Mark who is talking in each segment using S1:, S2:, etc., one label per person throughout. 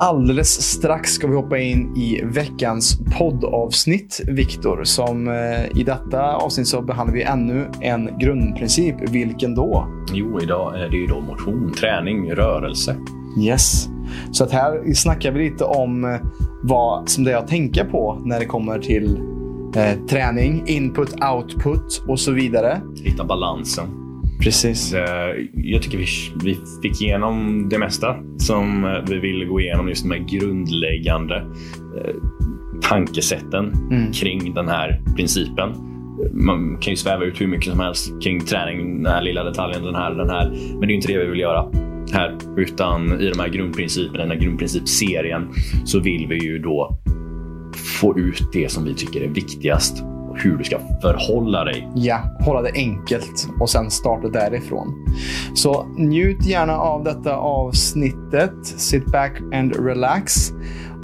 S1: Alldeles strax ska vi hoppa in i veckans poddavsnitt, Viktor. Som eh, i detta avsnitt så behandlar vi ännu en grundprincip. Vilken då?
S2: Jo, idag är det ju då motion, träning, rörelse.
S1: Yes. Så att här snackar vi lite om eh, vad som det är att tänka på när det kommer till eh, träning, input, output och så vidare.
S2: Hitta balansen.
S1: Precis.
S2: Jag tycker vi, vi fick igenom det mesta som eh, vi ville gå igenom. Just de här grundläggande eh, tankesätten mm. kring den här principen. Man kan ju sväva ut hur mycket som helst kring träning, den här lilla detaljen, den här, den här. Men det är inte det vi vill göra här. Utan i de här grundprinciperna, den här grundprincipserien, så vill vi ju då få ut det som vi tycker är viktigast hur du ska förhålla dig.
S1: Ja, hålla det enkelt och sen starta därifrån. Så njut gärna av detta avsnittet. Sit back and relax.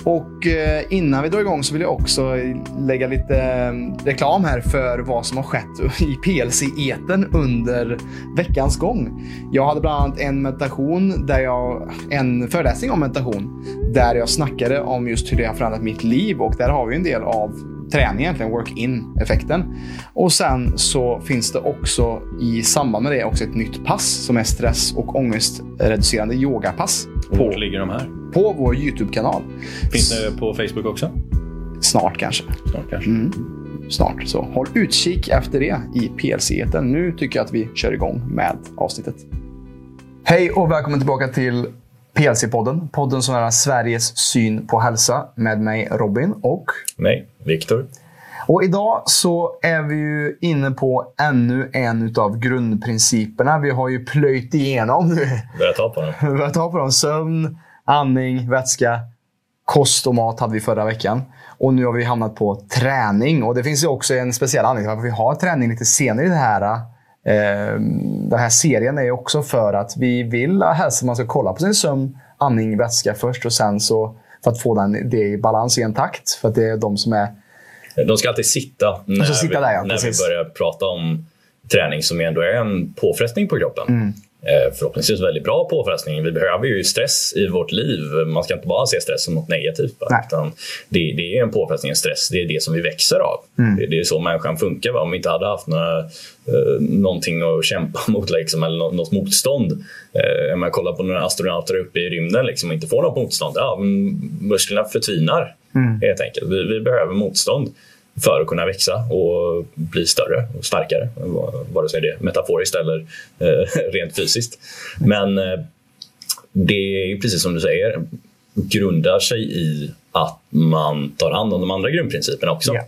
S1: Och eh, innan vi drar igång så vill jag också lägga lite mm, reklam här för vad som har skett i PLC-eten under veckans gång. Jag hade bland annat en meditation, där jag, en föreläsning om meditation, där jag snackade om just hur det har förändrat mitt liv och där har vi en del av träning egentligen, work-in-effekten. Och sen så finns det också i samband med det också ett nytt pass som är stress och ångestreducerande yogapass.
S2: På, Var ligger de här?
S1: På vår YouTube-kanal.
S2: Finns det på Facebook också?
S1: Snart kanske.
S2: Snart kanske. Mm.
S1: Snart. Så håll utkik efter det i PLC-eten. Nu tycker jag att vi kör igång med avsnittet. Hej och välkommen tillbaka till PLC-podden. Podden som är Sveriges syn på hälsa med mig Robin och
S2: mig Viktor.
S1: Och idag så är vi ju inne på ännu en av grundprinciperna. Vi har ju plöjt igenom.
S2: Börjat ta på dem.
S1: Börjat ta på dem. Sömn, andning, vätska, kost och mat hade vi förra veckan. Och nu har vi hamnat på träning. Och det finns ju också en speciell anledning till varför vi har träning lite senare i det här den här serien är också för att vi vill att man ska kolla på sin sömn, andning, vätska först och sen så för att få den, det i balans i en takt. För att det är de som är...
S2: De ska alltid sitta när, sitta där, ja, vi, när vi börjar prata om träning som ändå är en påfrestning på kroppen. Mm. Eh, förhoppningsvis väldigt bra påfrestning. Vi behöver ju stress i vårt liv. Man ska inte bara se stress som något negativt. Det, det, är en påfrestning, en stress. Det är det som vi växer av. Mm. Det, det, är så människan funkar. Va? Om vi inte hade haft några, eh, någonting att kämpa mot liksom, eller något, något motstånd. Eh, om man kollar på några astronauter uppe i rymden liksom, och inte får något motstånd. Ja, musklerna förtvinar mm. helt enkelt. Vi, vi behöver motstånd för att kunna växa och bli större och starkare. Vare sig det är metaforiskt eller eh, rent fysiskt. Men eh, det är precis som du säger, grundar sig i att man tar hand om de andra grundprinciperna också. Yeah.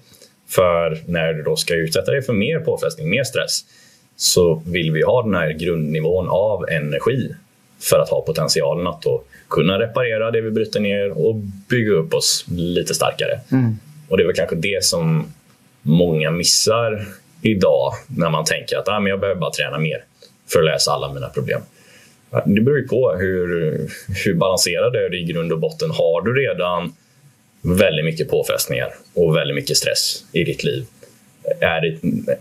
S2: För när du då ska utsätta dig för mer påfrestning, mer stress, så vill vi ha den här grundnivån av energi för att ha potentialen att kunna reparera det vi bryter ner och bygga upp oss lite starkare. Mm. Och det är väl kanske det som många missar idag när man tänker att ah, men jag behöver bara träna mer för att lösa alla mina problem. Det beror ju på hur, hur balanserad är du i grund och botten. Har du redan väldigt mycket påfrestningar och väldigt mycket stress i ditt liv? Är det,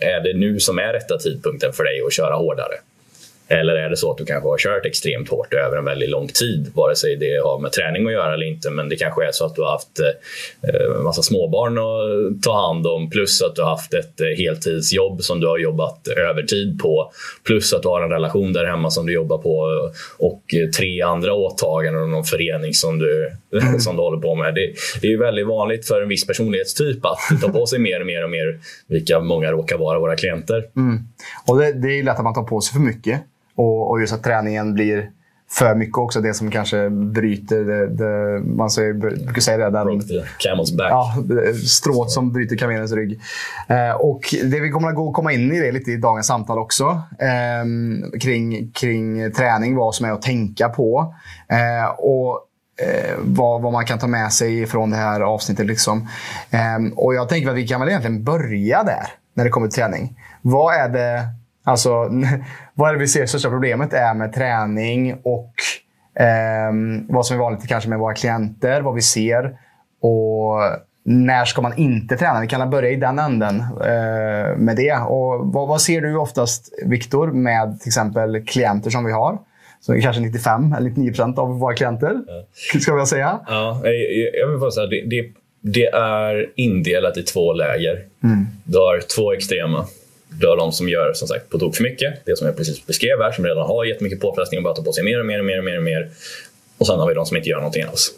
S2: är det nu som är rätta tidpunkten för dig att köra hårdare? Eller är det så att du kanske har kört extremt hårt över en väldigt lång tid, vare sig det har med träning att göra eller inte, men det kanske är så att du har haft eh, massa småbarn att ta hand om, plus att du har haft ett eh, heltidsjobb som du har jobbat övertid på, plus att du har en relation där hemma som du jobbar på och tre andra åtaganden och någon förening som du, mm. som du håller på med. Det, det är väldigt vanligt för en viss personlighetstyp att ta på sig mer och mer och mer, vilka många råkar vara våra klienter.
S1: Mm. Och det, det är lätt att man tar på sig för mycket. Och, och just att träningen blir för mycket också. Det som kanske bryter, det, det, man säger, brukar säga det. Den,
S2: camel's back.
S1: Ja, strået som bryter kamelens rygg. Eh, och det vi kommer att gå komma in i det lite i dagens samtal också. Eh, kring, kring träning, vad som är att tänka på. Eh, och eh, vad, vad man kan ta med sig från det här avsnittet. Liksom. Ehm, och jag tänker att vi kan väl egentligen börja där, när det kommer till träning. Vad är det Alltså, vad är det vi ser största problemet är med träning och eh, vad som är vanligt kanske med våra klienter, vad vi ser. Och när ska man inte träna? Vi kan börja i den änden eh, med det. Och vad, vad, ser du oftast, Viktor, med till exempel klienter som vi har? Så kanske 95 eller 99 procent av våra klienter, ja. ska jag säga.
S2: Ja, jag vill bara säga det, det, det är indelat i två läger. Mm. Du har två extrema. Det har de som gör som sagt på tok för mycket, det som jag precis beskrev här, som redan har jättemycket påfrestning och bara tar på sig mer och mer och mer och mer. Och, mer. och sen har vi de som inte gör någonting alls.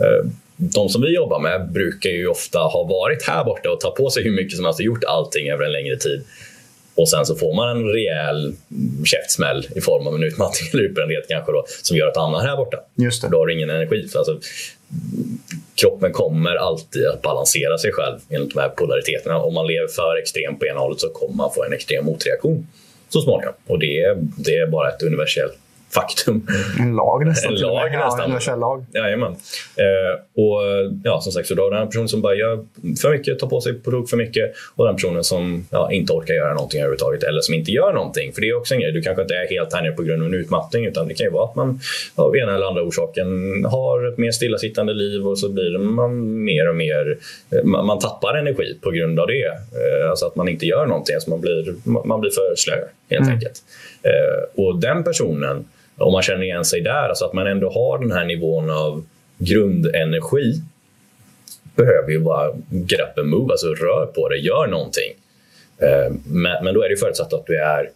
S2: Eh, de som vi jobbar med brukar ju ofta ha varit här borta och tagit på sig hur mycket som helst och gjort allting över en längre tid. Och sen så får man en rejäl käftsmäll i form av en utmattning eller utbrändhet kanske då, som gör att du hamnar här borta.
S1: Just det.
S2: Då har du ingen energi. För alltså, kroppen kommer alltid att balansera sig själv enligt de här polariteterna. Om man lever för extremt på ena hållet så kommer man få en extrem motreaktion så småningom. Och det, det är bara ett universellt faktum.
S1: En lag nästan.
S2: En lag
S1: nästan. Ja, en lag.
S2: Jajamän. Eh, och ja, som sagt, så du har den personen som bara gör för mycket, tar på sig på tok för mycket och den personen som ja, inte orkar göra någonting överhuvudtaget eller som inte gör någonting. För det är också en grej. Du kanske inte är helt här nere på grund av en utmattning utan det kan ju vara att man av ena eller andra orsaken har ett mer stillasittande liv och så blir man mer och mer... Man, man tappar energi på grund av det. Eh, alltså att man inte gör någonting. Alltså man, blir, man blir för slö helt mm. enkelt. Eh, och den personen om man känner igen sig där, alltså att man ändå har den här nivån av grundenergi behöver ju bara get up move, alltså rör på det, gör någonting. Eh, men då är det förutsatt att du är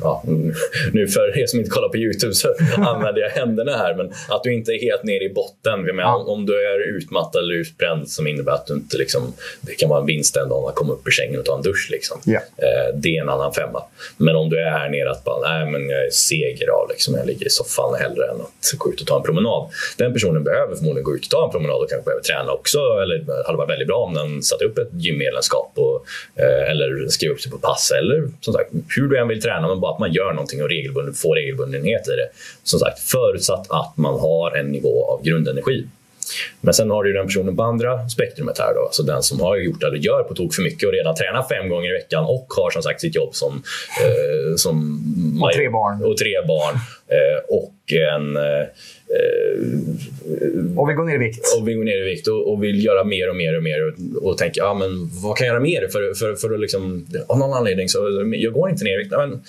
S2: ja, nu för er som inte kollar på Youtube så använder jag händerna här, men att du inte är helt nere i botten. Menar, ja. om, du är utmattad eller utbränd som innebär att du inte liksom, det kan vara en vinst en dag att komma upp ur sängen och ta en dusch. Liksom.
S1: Yeah. Uh,
S2: det är en annan femma. Men om du är här nere att bara, nej men jag är seg idag, liksom, jag ligger i soffan hellre än att gå ut och ta en promenad. Den personen behöver förmodligen gå ut och ta en promenad och kanske behöver träna också. Eller det hade varit väldigt bra om den satte upp ett gymmedlemskap och, uh, eller skrev upp sig på pass eller som sagt, hur du än vill träna, men bara att man gör någonting och regelbunden, får regelbundenhet i det. Som sagt, förutsatt att man har en nivå av grundenergi. Men sen har du den personen på andra spektrumet här då, alltså den som har gjort eller gör på tok för mycket och redan tränar fem gånger i veckan och har som sagt sitt jobb som... Eh, som
S1: och tre barn.
S2: Och tre barn. Eh, och en... Eh,
S1: och vill gå ner i vikt.
S2: Och vill gå ner i vikt och, och vill göra mer och mer och mer och, och tänker, ja men vad kan jag göra mer? För, för, för att liksom, av någon anledning så jag går inte ner i vikt. Men,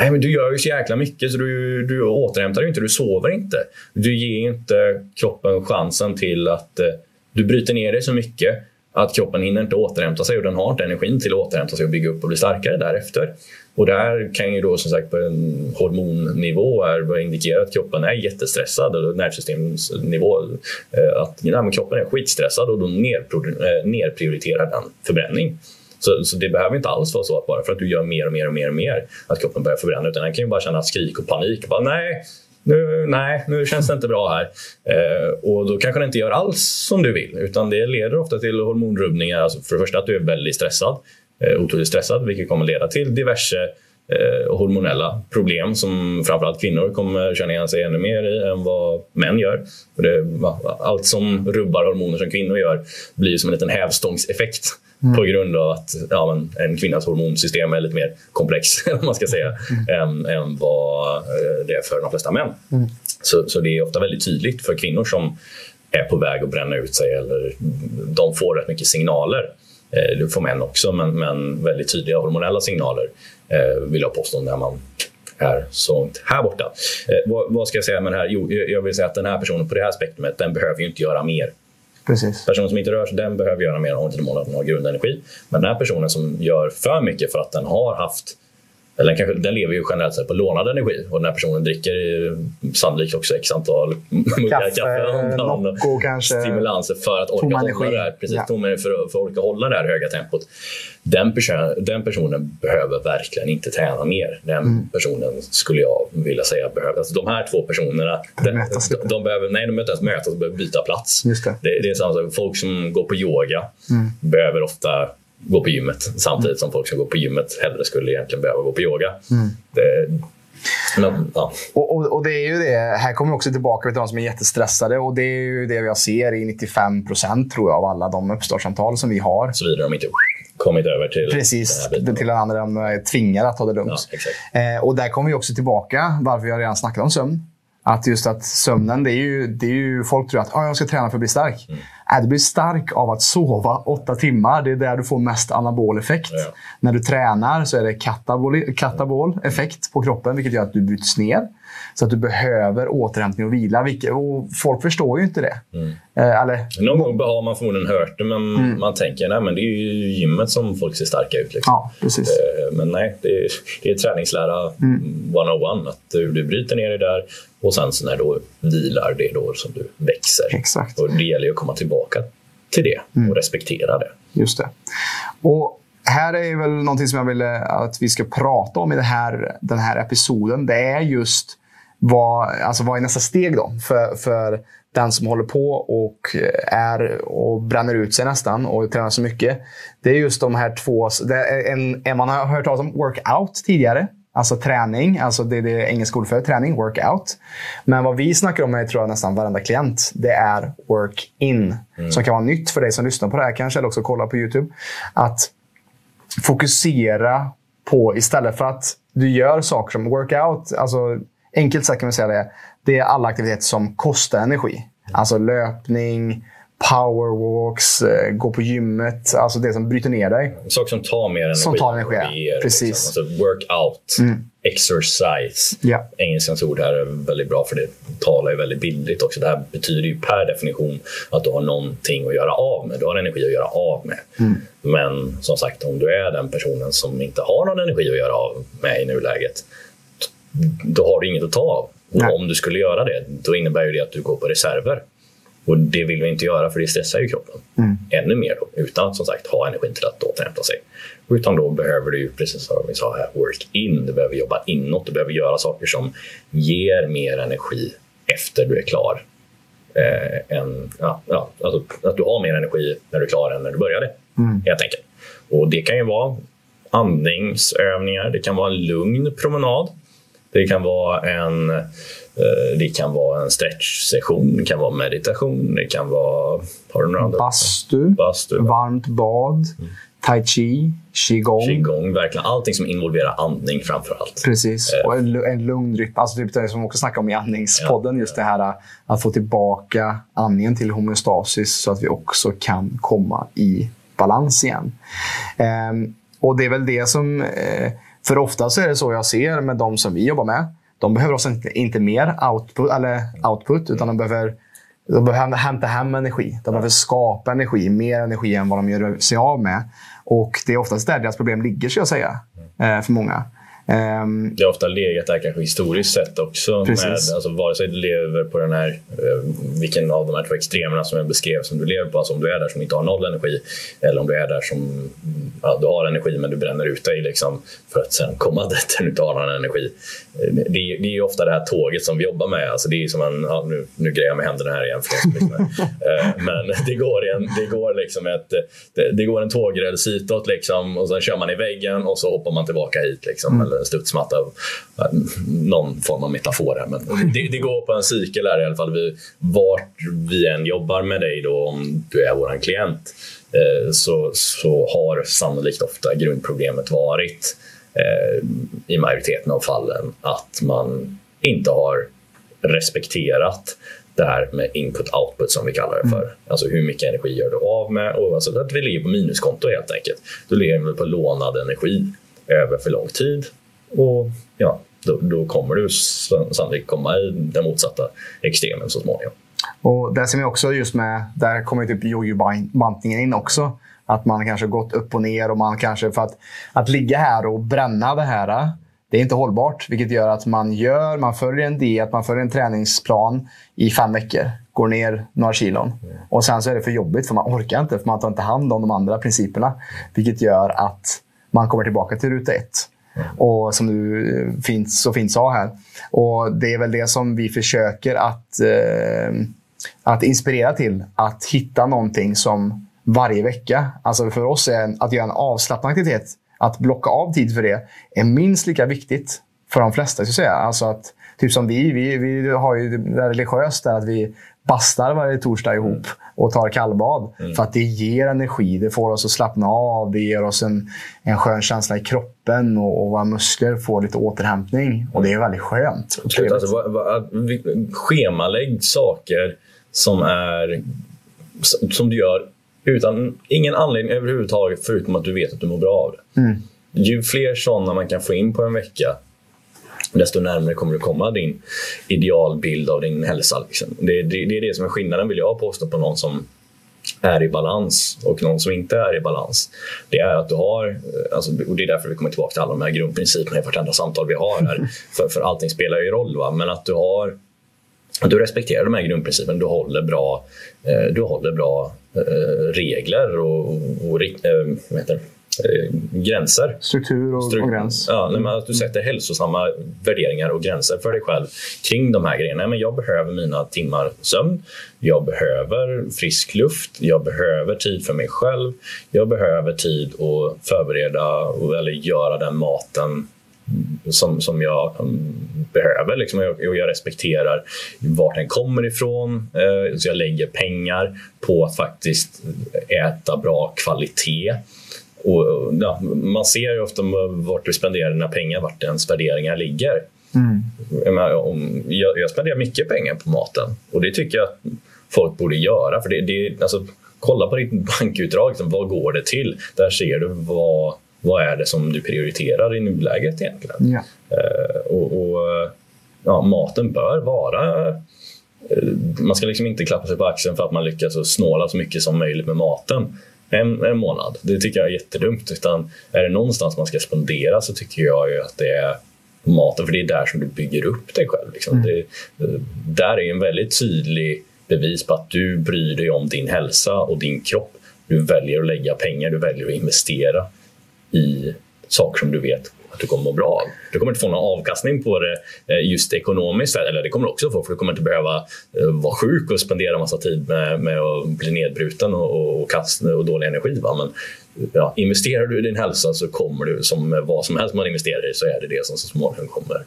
S2: Nej, men du gör ju så jäkla mycket så du, du återhämtar dig inte, du sover inte. Du ger inte kroppen chansen till att eh, du bryter ner dig så mycket att kroppen hinner inte återhämta sig och den har inte energin till att återhämta sig och bygga upp och bli starkare därefter. Och där kan ju då som sagt på en hormonnivå är indikera att kroppen är jättestressad och nervsystemsnivå eh, att nej, kroppen är skitstressad och då eh, nerprioriterar den förbränning. Så, så, det behöver inte alls vara så att bara för att du gör mer och mer och mer och mer att kroppen börjar förbränna utan den kan ju bara känna skrik och panik. Bara, nej, nu, nej, nu känns det inte bra här. Eh, och då kanske den inte gör alls som du vill utan det leder ofta till hormonrubbningar. Alltså för det första att du är väldigt stressad, otroligt stressad vilket kommer leda till diverse eh, hormonella problem som framförallt kvinnor kommer känna igen sig ännu mer i än vad män gör. Allt som rubbar hormoner som kvinnor gör blir som en liten hävstångseffekt mm. på grund av att ja, en kvinnas hormonsystem är lite mer komplex om man ska säga, mm. än, än vad eh, det är för de flesta män. Mm. Så, så det är ofta väldigt tydligt för kvinnor som är på väg att bränna ut sig eller de får rätt mycket signaler. Eh, det får män också, men, men väldigt tydliga hormonella signaler eh, vill jag påstå när man är sånt här borta. Eh, vad, vad, ska jag säga med det här? Jo, jag vill säga att den här personen på det här spektrumet, den behöver ju inte göra mer.
S1: Precis.
S2: Personen som inte rör sig, den behöver göra mer om den har grundenergi. Men den här personen som gör för mycket för att den har haft eller kanske, den lever ju generellt sett på lånad energi och den här personen dricker sannolikt också x antal
S1: muggar kaffe, kaffe Nocco, kanske,
S2: stimulanser för att orka hålla det här, precis, ja. för, för att orka hålla det här höga tempot. Den, person, den personen behöver verkligen inte träna mer. Den mm. personen skulle jag vilja säga behöver... Alltså de här två personerna, den, de, de, behöver, nej, de behöver inte ens mötas, de behöver byta plats.
S1: Just det.
S2: Det, det är samma sak, folk som går på yoga mm. behöver ofta gå på gymmet samtidigt som folk som går på gymmet hellre skulle egentligen behöva gå på yoga. Mm. Det,
S1: men, ja. och, och, och, det är ju det. Här kommer vi också tillbaka till de som är jättestressade. Och det är ju det jag ser i 95 procent tror jag av alla de uppstartssamtal som vi har.
S2: Såvida de inte kommit över till
S1: Precis, den till den andra de är tvingade att ta det lugnt. Ja, eh, och där kommer vi också tillbaka, varför jag redan snackat om sömn. Att just att sömnen, det är ju, det är ju folk tror att ah, jag ska träna för att bli stark. Mm. Äh, du blir stark av att sova åtta timmar. Det är där du får mest anabol effekt. Ja. När du tränar så är det katabol, katabol effekt på kroppen, vilket gör att du bryts ner. Så att du behöver återhämtning och vila. Vilket, och folk förstår ju inte det. Mm.
S2: Eh, eller, Någon gång har man förmodligen hört det, men mm. man tänker att det är ju gymmet som folk ser starka ut. Liksom.
S1: Ja, precis.
S2: Eh, men nej, det är, det är träningslära mm. 101. Att du, du bryter ner dig där och sen så när du vilar, det är då som du växer.
S1: Exakt.
S2: Och det gäller att komma tillbaka till det mm. och respektera det.
S1: Just det. Och här är väl någonting som jag ville att vi ska prata om i här, den här episoden. Det är just vad, alltså vad är nästa steg då för, för den som håller på och är och bränner ut sig nästan och tränar så mycket. Det är just de här två. En, en, man har hört talas om workout tidigare. Alltså träning, alltså det är det engelska ordet för träning, workout. Men vad vi snackar om med tror jag nästan varenda klient, det är work-in. Mm. Som kan vara nytt för dig som lyssnar på det här kanske, eller också kollar på YouTube. Att fokusera på, istället för att du gör saker som workout, alltså enkelt sagt kan man säga det, det är alla aktiviteter som kostar energi. Alltså löpning, powerwalks, eh, gå på gymmet. Alltså det som bryter ner dig.
S2: Saker som tar mer energi.
S1: Som tar energi, ja.
S2: Liksom.
S1: Precis.
S2: Liksom. Alltså workout, mm. exercise.
S1: Yeah.
S2: Engelskans ord här är väldigt bra för det talar ju väldigt bildligt också. Det här betyder ju per definition att du har någonting att göra av med. Du har energi att göra av med. Mm. Men som sagt, om du är den personen som inte har någon energi att göra av med i nuläget, då har du inget att ta av. Och om du skulle göra det, då innebär det att du går på reserver. Och det vill vi inte göra för det stressar ju kroppen mm. ännu mer då, utan att som sagt ha energin till att återhämta sig. Utan då behöver du, precis som vi sa här, work in. Du behöver jobba inåt. Du behöver göra saker som ger mer energi efter du är klar. Eh, än, ja, ja, alltså att du har mer energi när du är klar än när du började. Mm. Helt enkelt. Och det kan ju vara andningsövningar, det kan vara en lugn promenad. Det kan vara en, eh, det kan vara en stretch-session, det kan vara meditation, det kan vara... Har du några?
S1: Bastu, Bastu varmt bad, mm. tai chi, qigong.
S2: Qigong, verkligen. Allting som involverar andning framför allt.
S1: Precis, eh. och en, en lugn rytm. Alltså typ det som vi också snackade om i andningspodden. Ja, just det här att få tillbaka andningen till homeostasis så att vi också kan komma i balans igen. Um, och det är väl det som uh, för ofta så är det så jag ser med de som vi jobbar med. De behöver oss inte, inte mer output, eller output utan de behöver, de behöver hämta hem energi. De behöver skapa energi, mer energi än vad de gör sig av med. Och det är oftast där deras problem ligger, ska jag säga, eh, för många.
S2: Um, det har ofta legat där kanske historiskt sett också. Med, alltså, vare sig du lever på den här, uh, vilken av de här två extremerna som jag beskrev som du lever på. Alltså om du är där som inte har noll energi eller om du är där som ja, du har energi men du bränner ut dig liksom, för att sen komma dit där du inte har någon energi. Uh, det, det, är ofta det här tåget som vi jobbar med. Alltså, det är som en, ja, nu, nu grejer jag med händerna här igen. För uh, men det går, en, det, går liksom ett, det, det går en tågräls hitåt liksom, och sen kör man i väggen och så hoppar man tillbaka hit. Liksom, mm. eller studsmatta. Någon form av metafor här. Men det, det går på en cykel här i alla fall. Vi, vart vi än jobbar med dig då, om du är vår klient, eh, så, så har sannolikt ofta grundproblemet varit eh, i majoriteten av fallen att man inte har respekterat det här med input-output som vi kallar det för. Mm. Alltså hur mycket energi gör du av med? Och alltså att vi ligger på minuskonto helt enkelt. Du lever på lånad energi över för lång tid och ja, då, då kommer du sannolikt komma i den motsatta extremen så småningom.
S1: Och där ser vi också just med, där kommer typ jojo-bantningen in också. Att man kanske gått upp och ner och man kanske för att, att ligga här och bränna det här. Det är inte hållbart, vilket gör att man gör, man följer en diet, man följer en träningsplan i fem veckor. Går ner några kilon. Mm. Och sen så är det för jobbigt för man orkar inte, för man tar inte hand om de andra principerna. Vilket gör att man kommer tillbaka till ruta ett. Och som du eh, fint, så fint sa här. Och Det är väl det som vi försöker att, eh, att inspirera till. Att hitta någonting som varje vecka, alltså för oss är att göra en avslappnad aktivitet, att blocka av tid för det, är minst lika viktigt för de flesta. Ska säga. Alltså att, typ som vi, vi, vi har ju det religiöst där att vi bastar varje torsdag ihop och tar kallbad. Mm. För att det ger energi. Det får oss att slappna av. Det ger oss en, en skön känsla i kroppen och, och våra muskler får lite återhämtning. Och det är väldigt skönt.
S2: Absolut. Alltså, schemalägg saker som är som du gör utan ingen anledning överhuvudtaget förutom att du vet att du mår bra av det. Mm. Ju fler sådana man kan få in på en vecka desto närmare kommer du komma din idealbild av din hälsa. Liksom. Det, det, det, är det som är skillnaden, vill jag påstå, på någon som är i balans och någon som inte är i balans. Det är att du har, alltså, och det är därför vi kommer tillbaka till alla de här grundprinciperna i vartenda samtal vi har här. För, för allting spelar ju roll, va? men att du har att du respekterar de här grundprinciperna. Du håller bra, eh, du håller bra eh, regler och, och, och eh, vad heter det? Eh, gränser.
S1: Struktur och, Stru och gräns.
S2: Ja, men att du sätter hälsosamma värderingar och gränser för dig själv kring de här grejerna. Men jag behöver mina timmar sömn. Jag behöver frisk luft. Jag behöver tid för mig själv. Jag behöver tid att förbereda eller göra den maten som, som jag um, behöver. Liksom. Och jag, jag respekterar vart den kommer ifrån. Eh, så jag lägger pengar på att faktiskt äta bra kvalitet. Och, ja, man ser ju ofta vart du spenderar dina pengar, vart ens värderingar ligger. Mm. Jag, jag, spenderar mycket pengar på maten och det tycker jag att folk borde göra. För det, det, alltså, kolla på ditt bankutdrag, liksom, vad går det till? Där ser du vad, vad är det som du prioriterar i nuläget egentligen. Ja. Uh, och, och ja, maten bör vara uh, man ska liksom inte klappa sig på axeln för att man lyckas snåla så mycket som möjligt med maten en, en månad. Det tycker jag är jättedumt. Utan är det någonstans man ska spendera så tycker jag ju att det är maten, för det är där som du bygger upp dig själv. Liksom. Mm. Det, där är en väldigt tydlig bevis på att du bryr dig om din hälsa och din kropp. Du väljer att lägga pengar, du väljer att investera i saker som du vet att du kommer må bra av. Du kommer inte få någon avkastning på det eh, just ekonomiskt, eller det kommer du också få för du kommer inte behöva eh, vara sjuk och spendera massa tid med, med att bli nedbruten och, och, kast, och dålig energi. Va? Men ja, investerar du i din hälsa så kommer du, som vad som helst man investerar i, så är det det som så småningom kommer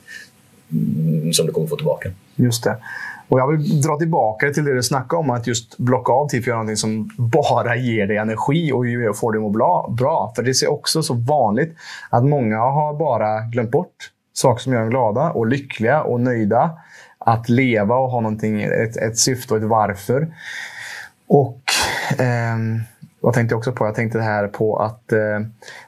S2: mm, som du kommer få tillbaka.
S1: Just det. Och jag vill dra tillbaka till det du snackade om, att just blocka av typ, tid för att göra någonting som bara ger dig energi och får dig att må bra. För det är också så vanligt att många har bara glömt bort saker som gör dem glada och lyckliga och nöjda. Att leva och ha någonting, ett, ett syfte och ett varför. Och eh, vad tänkte jag också på? Jag tänkte det här på att eh,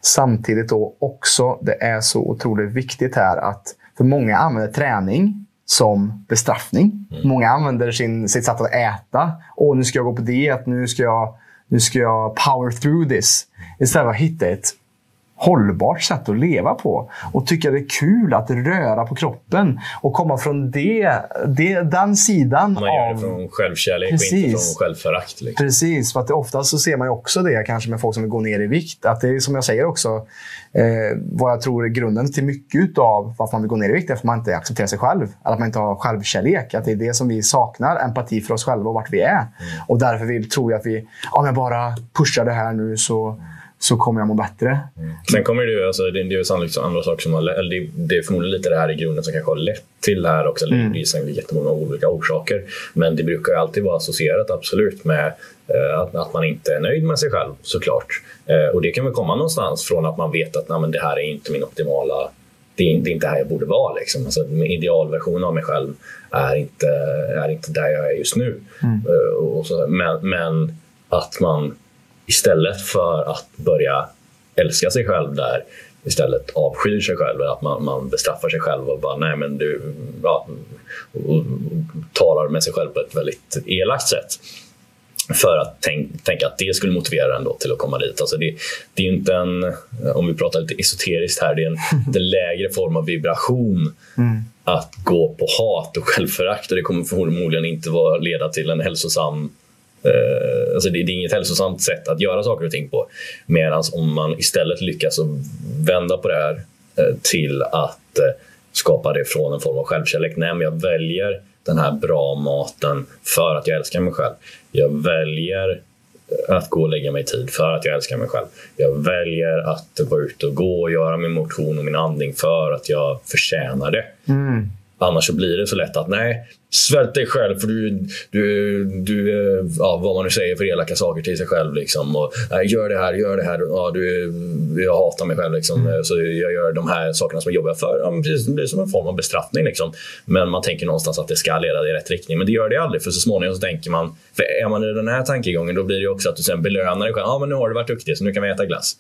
S1: samtidigt då också, det är så otroligt viktigt här att för många använder träning som bestraffning. Mm. Många använder sin, sitt sätt att äta. Åh, nu ska jag gå på diet. Nu ska jag, nu ska jag power through this. Istället för att hitta ett hållbart sätt att leva på. Och tycka det är kul att röra på kroppen och komma från det, det, den sidan
S2: man gör det från självkärlek Precis. och inte från självförakt.
S1: Liksom. Precis, för att ofta så ser man också det kanske med folk som vill gå ner i vikt. Att det är som jag säger också, eh, vad jag tror är grunden till mycket av varför man vill gå ner i vikt är att man inte accepterar sig själv. Att man inte har självkärlek. Att det är det som vi saknar, empati för oss själva och vart vi är. Mm. Och därför vill, tror jag att vi, om jag bara pushar det här nu så så kommer jag må bättre.
S2: Mm. Sen kommer det, alltså, det, det är sannolikt andra saker som har, eller det, det är förmodligen lite det här i grunden som kanske har lett till det här också. Mm. Det är säkert jättemånga olika orsaker. Men det brukar ju alltid vara associerat absolut med eh, att, att, man inte är nöjd med sig själv såklart. Eh, och det kan väl komma någonstans från att man vet att nej, det här är inte min optimala det är, det är inte här jag borde vara. Liksom. Alltså, min idealversion av mig själv är inte, är inte där jag är just nu. Mm. Uh, och så, men, men att man istället för att börja älska sig själv där istället avskyr sig själv. Att man, man bestraffar sig själv och bara nej men du ja, och, och, talar med sig själv på ett väldigt elakt sätt. För att tänk, tänka att det skulle motivera en till att komma dit. Alltså det, det är inte en, om vi pratar lite esoteriskt här, det är en, en lägre form av vibration mm. att gå på hat och självförakt. Och det kommer förmodligen inte vara, leda till en hälsosam Eh, alltså det, det, är inget hälsosamt sätt att göra saker och ting på. Medan om man istället lyckas vända på det här eh, till att eh, skapa det från en form av självkärlek. Nej, men jag väljer den här bra maten för att jag älskar mig själv. Jag väljer eh, att gå och lägga mig tid för att jag älskar mig själv. Jag väljer att vara ute och gå och göra min motion och min andning för att jag förtjänar det. Mm. Annars så blir det så lätt att nej, svält dig själv för du, du, du ja, vad man nu säger för elaka saker till sig själv. Liksom. Och, nej, gör det här, gör det här. Ja, du, jag hatar mig själv liksom. Mm. så jag gör de här sakerna som jag jobbar för. Ja, precis, det blir som en form av bestraffning. Liksom. Men man tänker någonstans att det ska leda i rätt riktning. Men det gör det aldrig för så småningom så tänker man, för är man i den här tankegången då blir det också att du sen belönar dig själv. Ja, men nu har du varit duktig så nu kan vi äta glass.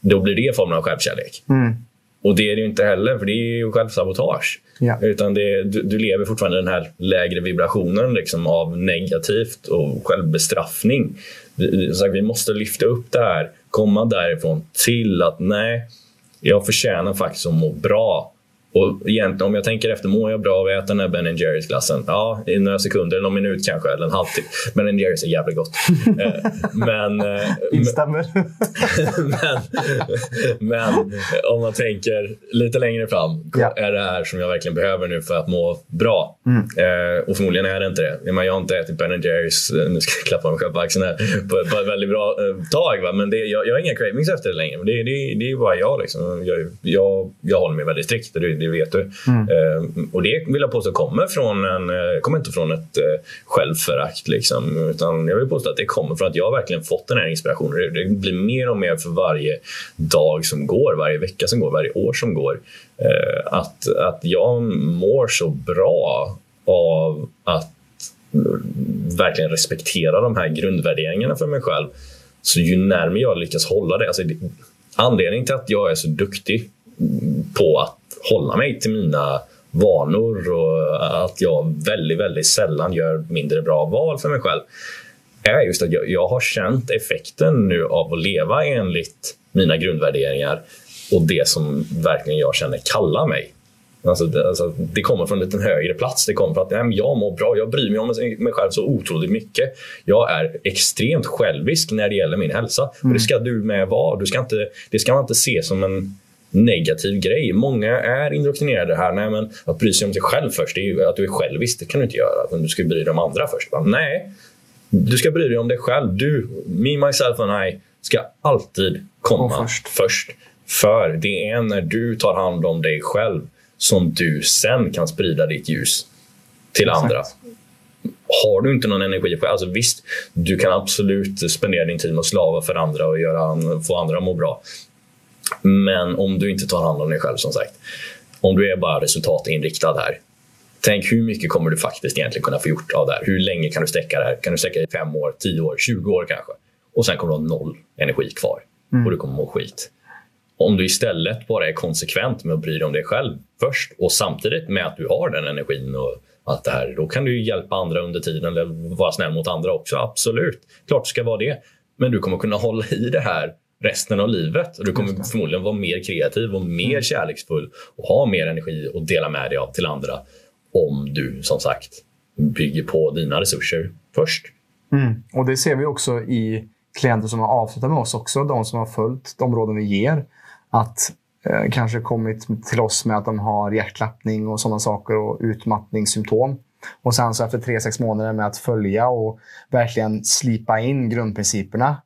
S2: Då blir det formen av självkärlek. Mm. Och det är det ju inte heller, för det är ju självsabotage. Ja. Utan det, du, du, lever fortfarande i den här lägre vibrationen liksom, av negativt och självbestraffning. Vi, vi måste lyfta upp det här, komma därifrån till att nej, jag förtjänar faktiskt att må bra. Och egentligen, om jag tänker efter, mår jag bra av att äta den här Ben Jerrys glassen? Ja, i några sekunder, någon minut kanske, eller en halvtimme. Ben Jerrys är jävligt gott. Eh, men,
S1: eh, Instämmer.
S2: men, men om man tänker lite längre fram, ja. är det här som jag verkligen behöver nu för att må bra? Mm. Eh, och förmodligen är det inte det. Jag har inte ätit Ben Jerrys, nu ska jag klappa mig själv på axeln här, på, på ett väldigt bra tag. Va? Men det, jag, jag har inga cravings efter det längre. Det, det, det är bara jag. Liksom. Jag, jag, jag håller mig väldigt strikt. Det, det vet du. Mm. Eh, och det vill jag påstå kommer, från en, eh, kommer inte från ett eh, självförakt. Liksom, utan jag vill påstå att det kommer från att jag verkligen fått den här inspirationen. Det blir mer och mer för varje dag som går, varje vecka som går, varje år som går. Att, att jag mår så bra av att verkligen respektera de här grundvärderingarna för mig själv. Så ju närmare jag lyckas hålla det. Alltså, anledningen till att jag är så duktig på att hålla mig till mina vanor och att jag väldigt, väldigt sällan gör mindre bra val för mig själv är just att jag, jag har känt effekten nu av att leva enligt mina grundvärderingar och det som verkligen jag känner kallar mig. Alltså det, alltså det, kommer från en liten högre plats. Det kommer från att nej, jag mår bra. Jag bryr mig om mig själv så otroligt mycket. Jag är extremt självisk när det gäller min hälsa. Mm. Och det ska du med vara. Du ska inte, det ska man inte se som en negativ grej. Många är indoktrinerade här. Nej, men att bry sig om sig själv först, det är ju att du är självisk. Det kan du inte göra. Du ska bry dig om andra först. Men, nej, du ska bry dig om dig själv. Du, me, myself and I ska alltid komma först. först. För det är när du tar hand om dig själv som du sen kan sprida ditt ljus till Exakt. andra. Har du inte någon energi själv, alltså visst, du kan absolut spendera din tid med att slava för andra och göra, få andra att må bra. Men om du inte tar hand om dig själv som sagt. Om du är bara resultatinriktad här. Tänk hur mycket kommer du faktiskt egentligen kunna få gjort av det här? Hur länge kan du sträcka det här? Kan du sträcka det i fem år, tio år, tjugo år kanske? Och sen kommer du ha noll energi kvar mm. och du kommer må skit. Om du istället bara är konsekvent med att bry dig om dig själv först och samtidigt med att du har den energin och allt det här, då kan du hjälpa andra under tiden eller vara snäll mot andra också. Absolut, klart ska vara det. Men du kommer kunna hålla i det här resten av livet. Du kommer förmodligen vara mer kreativ och mer mm. kärleksfull och ha mer energi att dela med dig av till andra om du som sagt bygger på dina resurser först.
S1: Mm. Och Det ser vi också i klienter som har avslutat med oss också, de som har följt de råden vi ger. Att eh, kanske kommit till oss med att de har hjärtklappning och sådana saker och utmattningssymptom. Och sen så efter tre sex månader med att följa och verkligen slipa in grundprinciperna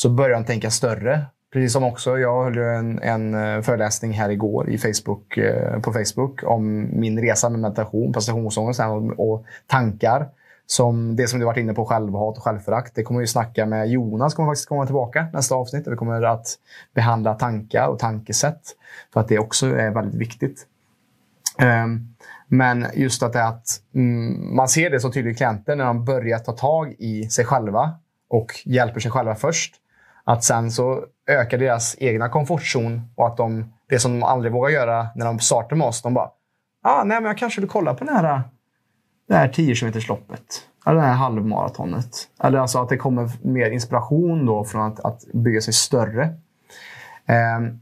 S1: så börjar de tänka större. Precis som också, jag höll en, en eh, föreläsning här igår i Facebook, eh, på Facebook om min resa med meditation, prestationsångest och, och tankar. Som det som du varit inne på, självhat och självförakt. Det kommer vi snacka med Jonas, kommer faktiskt komma tillbaka nästa avsnitt. Vi kommer att behandla tankar och tankesätt. För att det också är väldigt viktigt. Um, men just att, det att mm, man ser det så tydligt i klienter när de börjar ta tag i sig själva och hjälper sig själva först. Att sen så ökar deras egna komfortzon och att de, det som de aldrig vågar göra när de startar med oss, de bara ah, nej, men jag kanske vill kolla på den här, det här 10 km loppet. Eller det här halvmaratonet. Eller alltså att det kommer mer inspiration då från att, att bygga sig större. Um,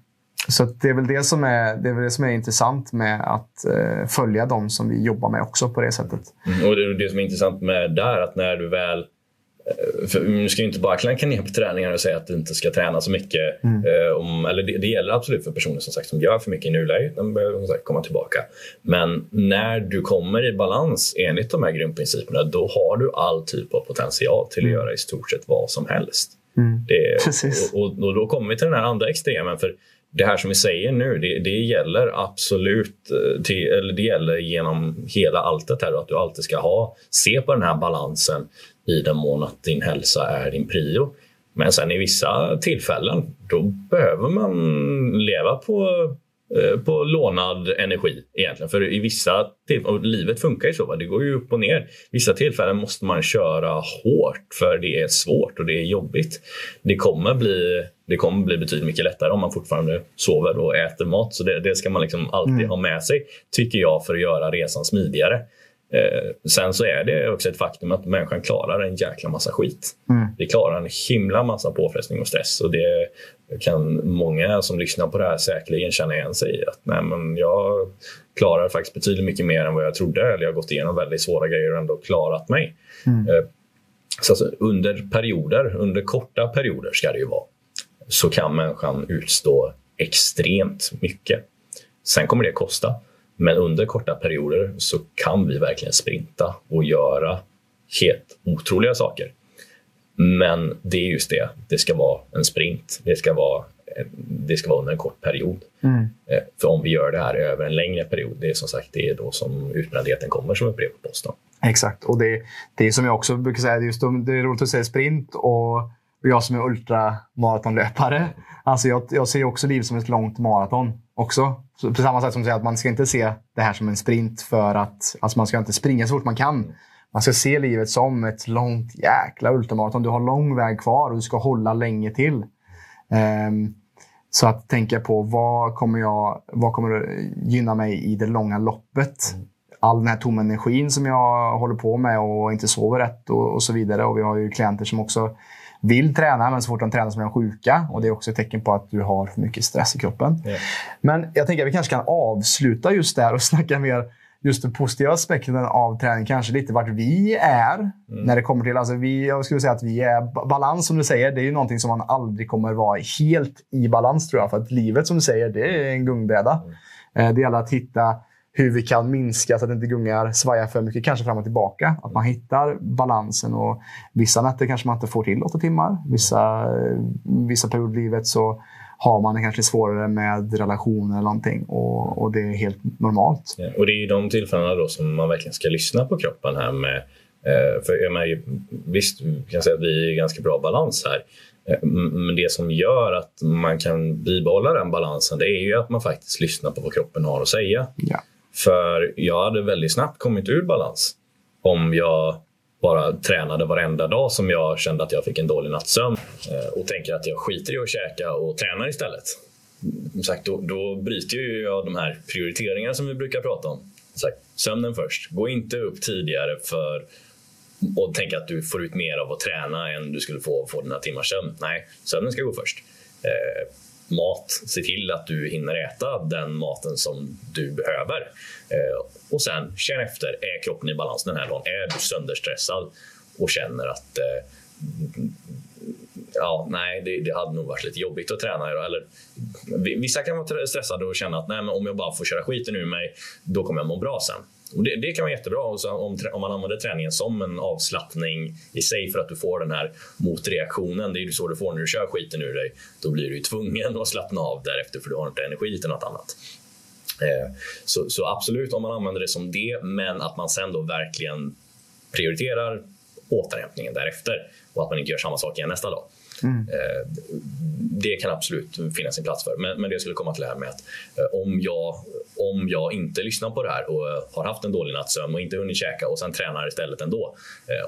S1: så det är väl det som är, det är, väl det som är intressant med att uh, följa dem som vi jobbar med också på det sättet.
S2: Mm, och det, det som är intressant med där, att när du väl för nu ska ju inte bara klanka ner på träningar och säga att du inte ska träna så mycket. Mm. Eh, om, eller det, det, gäller absolut för personer som sagt som gör för mycket i nuläget. De behöver som sagt komma tillbaka. Men när du kommer i balans enligt de här grundprinciperna då har du all typ av potential till att mm. göra i stort sett vad som helst. Mm. Det, och, och, och, då kommer vi till den här andra extremen. För det här som vi säger nu, det, det gäller absolut eh, till, eller det gäller genom hela alltet här att du alltid ska ha, se på den här balansen i den mån att din hälsa är din prio. Men sen i vissa tillfällen, då behöver man leva på Eh, på lånad energi egentligen. För i vissa tillfällen, livet funkar ju så, det går ju upp och ner. Vissa tillfällen måste man köra hårt för det är svårt och det är jobbigt. Det kommer bli, det kommer bli betydligt mycket lättare om man fortfarande sover och äter mat. Så det, det ska man liksom alltid mm. ha med sig, tycker jag, för att göra resan smidigare. Eh, sen så är det också ett faktum att människan klarar en jäkla massa skit. Mm. Vi klarar en himla massa påfrestning och stress. Och det kan många som lyssnar på det här säkerligen känna igen sig i. Att nej, men jag klarar faktiskt betydligt mycket mer än vad jag trodde. Eller jag har gått igenom väldigt svåra grejer och ändå klarat mig. Mm. Eh, så alltså, under perioder, under korta perioder ska det ju vara, så kan människan utstå extremt mycket. Sen kommer det kosta. Men under korta perioder så kan vi verkligen sprinta och göra helt otroliga saker. Men det är just det, det ska vara en sprint. Det ska vara, det ska vara under en kort period. Mm. Eh, för om vi gör det här över en längre period, det är som sagt det är då som utbrändheten kommer som ett brev på posten.
S1: Exakt, och det, det är som jag också brukar säga, just, det är roligt att säga sprint och jag som är ultramaratonlöpare. Alltså jag, jag ser också livet som ett långt maraton också. Så på samma sätt som att säger att man ska inte se det här som en sprint för att alltså man ska inte springa så fort man kan. Man ska se livet som ett långt jäkla ultramaraton. Du har lång väg kvar och du ska hålla länge till. Um, så att tänka på vad kommer, jag, vad kommer gynna mig i det långa loppet? All den här tomma energin som jag håller på med och inte sover rätt och, och så vidare. Och vi har ju klienter som också vill träna, men så fort de tränar så blir de sjuka. Och det är också ett tecken på att du har för mycket stress i kroppen. Yeah. Men jag tänker att vi kanske kan avsluta just där och snacka mer just den positiva aspekten av träning. Kanske lite vart vi är mm. när det kommer till... Alltså vi, jag skulle säga att vi är balans som du säger. Det är ju någonting som man aldrig kommer vara helt i balans tror jag. För att livet som du säger, det är en gungbräda. Mm. Det gäller att hitta hur vi kan minska så att inte gungar svajar för mycket, kanske fram och tillbaka. Att man hittar balansen. och Vissa nätter kanske man inte får till åtta timmar. Vissa, vissa perioder i livet så har man det kanske svårare med relationer eller någonting. Och, och det är helt normalt.
S2: Ja, och det är i de tillfällena då som man verkligen ska lyssna på kroppen här med eh, för jag menar, visst, vi kan säga att vi är i ganska bra balans här. Eh, men det som gör att man kan bibehålla den balansen det är ju att man faktiskt lyssnar på vad kroppen har att säga.
S1: Ja.
S2: För jag hade väldigt snabbt kommit ur balans om jag bara tränade varenda dag som jag kände att jag fick en dålig nattsömn eh, och tänker att jag skiter i att käka och tränar istället. Sagt, då, då bryter jag de här prioriteringarna som vi brukar prata om. Sagt, sömnen först. Gå inte upp tidigare för och tänka att du får ut mer av att träna än du skulle få av att få dina timmars sömn. Nej, sömnen ska gå först. Eh, mat, se till att du hinner äta den maten som du behöver. Eh, och sen känn efter, är kroppen i balans den här dagen? Är du sönderstressad och känner att eh, ja, nej, det, det, hade nog varit lite jobbigt att träna idag. Eller, vissa kan vara stressade och känna att nej, men om jag bara får köra skiten ur mig, då kommer jag må bra sen. Och det, det, kan vara jättebra om, om man använder träningen som en avslappning i sig för att du får den här motreaktionen. Det är ju så du får när du kör skiten ur dig. Då blir du tvungen att slappna av därefter för du har inte energi till något annat. Eh, så, så, absolut om man använder det som det, men att man sen då verkligen prioriterar återhämtningen därefter och att man inte gör samma sak igen nästa dag. Mm. Eh, det kan absolut finnas sin plats för. Men, men det jag skulle komma till det här med att eh, om jag, om jag inte lyssnar på det här och eh, har haft en dålig nattsömn och inte hunnit käka och sen tränar istället ändå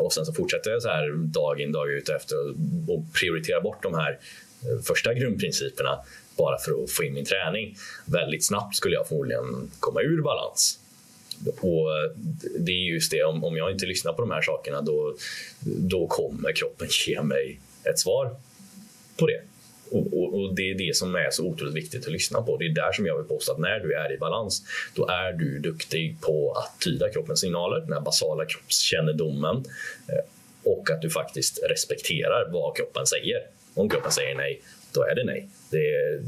S2: och sen så fortsätter jag så här dag in dag ut efter och prioriterar bort de här första grundprinciperna bara för att få in min träning. Väldigt snabbt skulle jag förmodligen komma ur balans. Och det är just det, om, om jag inte lyssnar på de här sakerna då, då kommer kroppen ge mig ett svar på det. Och, och, och, Det är det som är så otroligt viktigt att lyssna på. Det är där som jag vill påstå att när du är i balans, då är du duktig på att tyda kroppens signaler, den här basala kroppskännedomen eh, och att du faktiskt respekterar vad kroppen säger. Om kroppen säger nej, då är det nej. Det är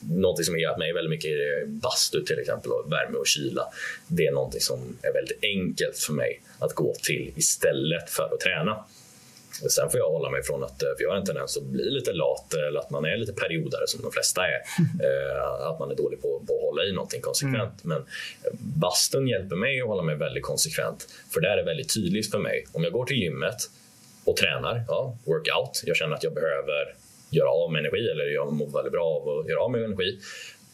S2: någonting som har hjälpt mig väldigt mycket är bastu till exempel, och värme och kyla. Det är någonting som är väldigt enkelt för mig att gå till istället för att träna. Sen får jag hålla mig från att, för jag har en tendens att bli lite lat eller att man är lite periodare som de flesta är. att man är dålig på, på att hålla i någonting konsekvent. Mm. Men bastun hjälper mig att hålla mig väldigt konsekvent. För där är det väldigt tydligt för mig. Om jag går till gymmet och tränar, ja, workout. Jag känner att jag behöver göra av med energi eller jag mår väldigt bra av att göra av med energi.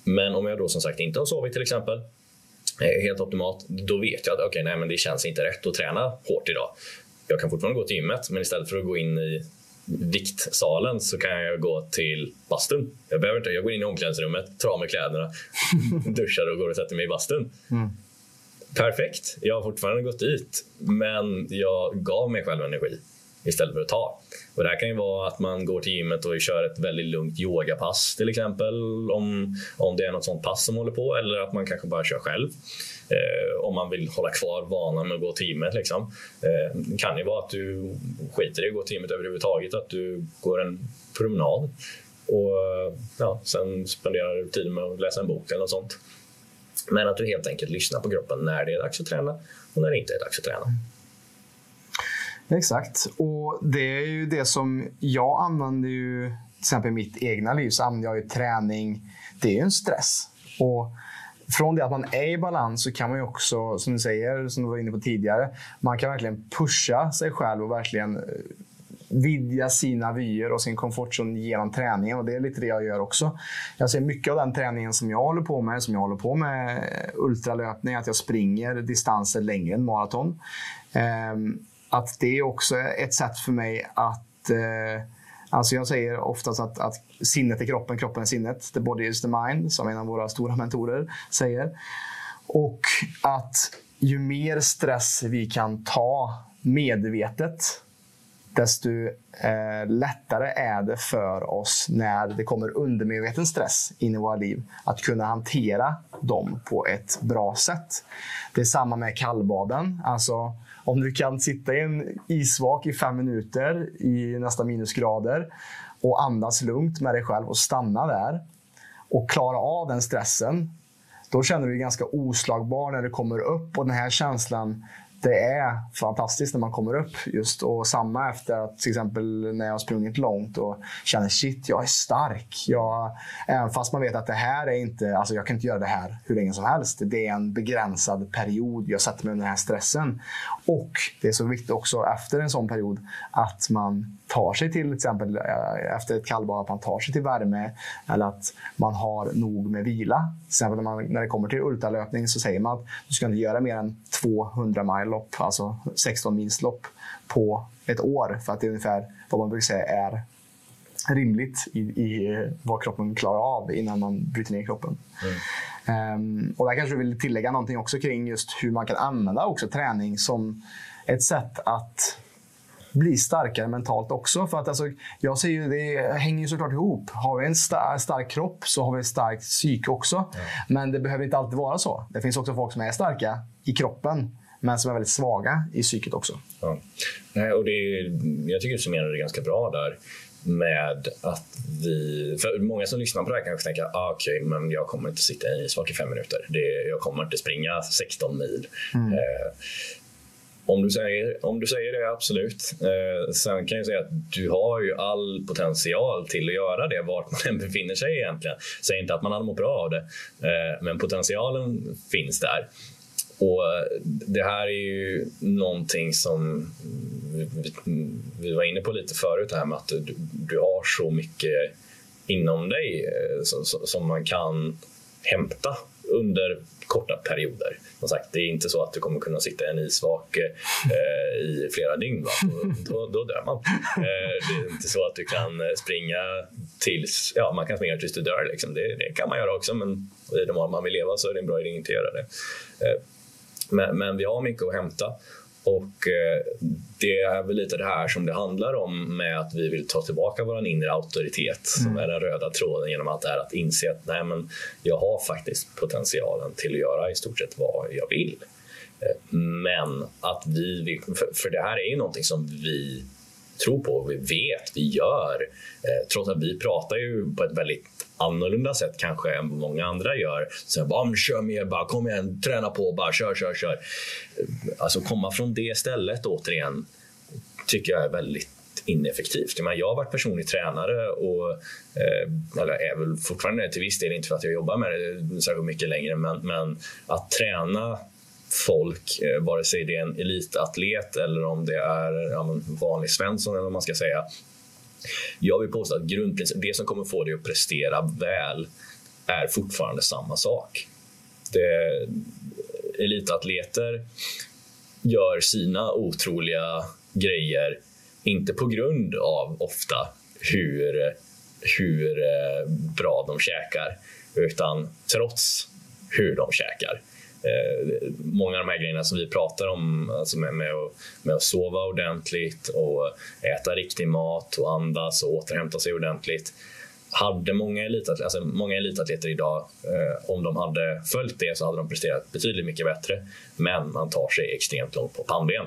S2: Men om jag då som sagt inte har sovit till exempel, helt optimalt, då vet jag att okay, nej, men det känns inte rätt att träna hårt idag. Jag kan fortfarande gå till gymmet, men istället för att gå in i viktsalen så kan jag gå till bastun. Jag, behöver inte, jag går in i omklädningsrummet, tar av mig kläderna, duschar och går och sätter mig i bastun. Mm. Perfekt, jag har fortfarande gått dit, men jag gav mig själv energi istället för att ta. Och det här kan ju vara att man går till gymmet och kör ett väldigt lugnt yogapass till exempel. Om, om det är något sånt pass som håller på. Eller att man kanske bara kör själv. Eh, om man vill hålla kvar vanan med att gå till gymmet. Liksom. Eh, det kan ju vara att du skiter i att gå till gymmet överhuvudtaget. Att du går en promenad. Och eh, ja, sen spenderar du tid med att läsa en bok eller något sånt. Men att du helt enkelt lyssnar på kroppen när det är dags att träna och när det inte är dags att träna.
S1: Exakt. Och det är ju det som jag använder ju, till exempel i mitt egna liv, så använder jag ju träning. Det är ju en stress. Och från det att man är i balans så kan man ju också, som du säger, som du var inne på tidigare, man kan verkligen pusha sig själv och verkligen eh, vidga sina vyer och sin komfortzon genom träningen. Och det är lite det jag gör också. Jag ser mycket av den träningen som jag håller på med, som jag håller på med eh, ultralöpning, att jag springer distanser längre än maraton. Ehm, att det är också ett sätt för mig att eh, Alltså jag säger oftast att, att sinnet är kroppen, kroppen är sinnet. The body is the mind, som en av våra stora mentorer säger. Och att ju mer stress vi kan ta medvetet, desto eh, lättare är det för oss när det kommer undermedveten stress in i våra liv att kunna hantera dem på ett bra sätt. Det är samma med kallbaden. Alltså, om du kan sitta i en isvak i fem minuter i nästa minusgrader och andas lugnt med dig själv och stanna där och klara av den stressen. Då känner du dig ganska oslagbar när du kommer upp och den här känslan det är fantastiskt när man kommer upp. just Och samma efter att till exempel när jag har sprungit långt och känner shit, jag är stark. Jag, även fast man vet att det här är inte, alltså jag kan inte göra det här hur länge som helst. Det är en begränsad period jag sätter mig under den här stressen. Och det är så viktigt också efter en sån period att man tar sig till, till exempel eh, efter ett kallbad, att man tar sig till värme eller att man har nog med vila. Till exempel när, man, när det kommer till ultralöpning så säger man att du ska inte göra mer än 200 mile lopp, alltså 16 mils lopp på ett år. För att det är ungefär vad man brukar säga är rimligt i, i vad kroppen klarar av innan man bryter ner kroppen. Mm. Um, och där kanske du vill tillägga någonting också kring just hur man kan använda också träning som ett sätt att bli starkare mentalt också. För att alltså, jag ser ju, det hänger ju såklart ihop. Har vi en sta stark kropp så har vi ett starkt psyke också. Mm. Men det behöver inte alltid vara så. Det finns också folk som är starka i kroppen men som är väldigt svaga i psyket också.
S2: Ja. Nej, och det är, jag tycker du summerar det ganska bra där med att vi... För många som lyssnar på det här kanske tänker ah, okej, okay, men jag kommer inte sitta i isvak i fem minuter. Det, jag kommer inte springa 16 mil. Mm. Eh, om du säger, om du säger det, absolut. Eh, sen kan jag säga att du har ju all potential till att göra det vart man än befinner sig egentligen. Säg inte att man hade mått bra av det, eh, men potentialen finns där. Och eh, Det här är ju någonting som vi var inne på lite förut, det här med att du, du har så mycket inom dig eh, som, som man kan hämta under korta perioder. Som sagt, det är inte så att du kommer kunna sitta i en isvak eh, i flera dygn. Va? Då, då, dör man. Eh, det är inte så att du kan eh, springa tills ja, man kan springa tills du dör. Liksom. Det, det, kan man göra också, men i de man vill leva så är det en bra idé att inte göra det. Eh, men, men, vi har mycket att hämta. Och eh, det är väl lite det här som det handlar om med att vi vill ta tillbaka vår inre auktoritet mm. som är den röda tråden genom allt det här att inse att nej, men jag har faktiskt potentialen till att göra i stort sett vad jag vill. Eh, men att vi vill, för, för det här är ju någonting som vi tror på, vi vet, vi gör. Eh, trots att vi pratar ju på ett väldigt annorlunda sätt kanske än vad många andra gör. Så bara, ah, kör mer, bara, kom igen, träna på, bara kör, kör, kör. Alltså komma från det stället återigen tycker jag är väldigt ineffektivt. Jag har varit personlig tränare och eh, eller är väl fortfarande till viss del, inte för att jag jobbar med det särskilt mycket längre, men, men att träna folk, eh, vare sig det är en elitatlet eller om det är ja, vanlig Svensson eller vad man ska säga. Jag vill påstå att grundprincipen, det som kommer få dig att prestera väl är fortfarande samma sak. Det, elitatleter gör sina otroliga grejer, inte på grund av ofta hur, hur eh, bra de käkar, utan trots hur de käkar. Eh, många av de här grejerna som vi pratar om, alltså med, med, att, med att sova ordentligt och äta riktig mat och andas och återhämta sig ordentligt. Hade många elitatleter, alltså många elitatleter idag, eh, om de hade följt det så hade de presterat betydligt mycket bättre. Men man tar sig extremt långt på pannben.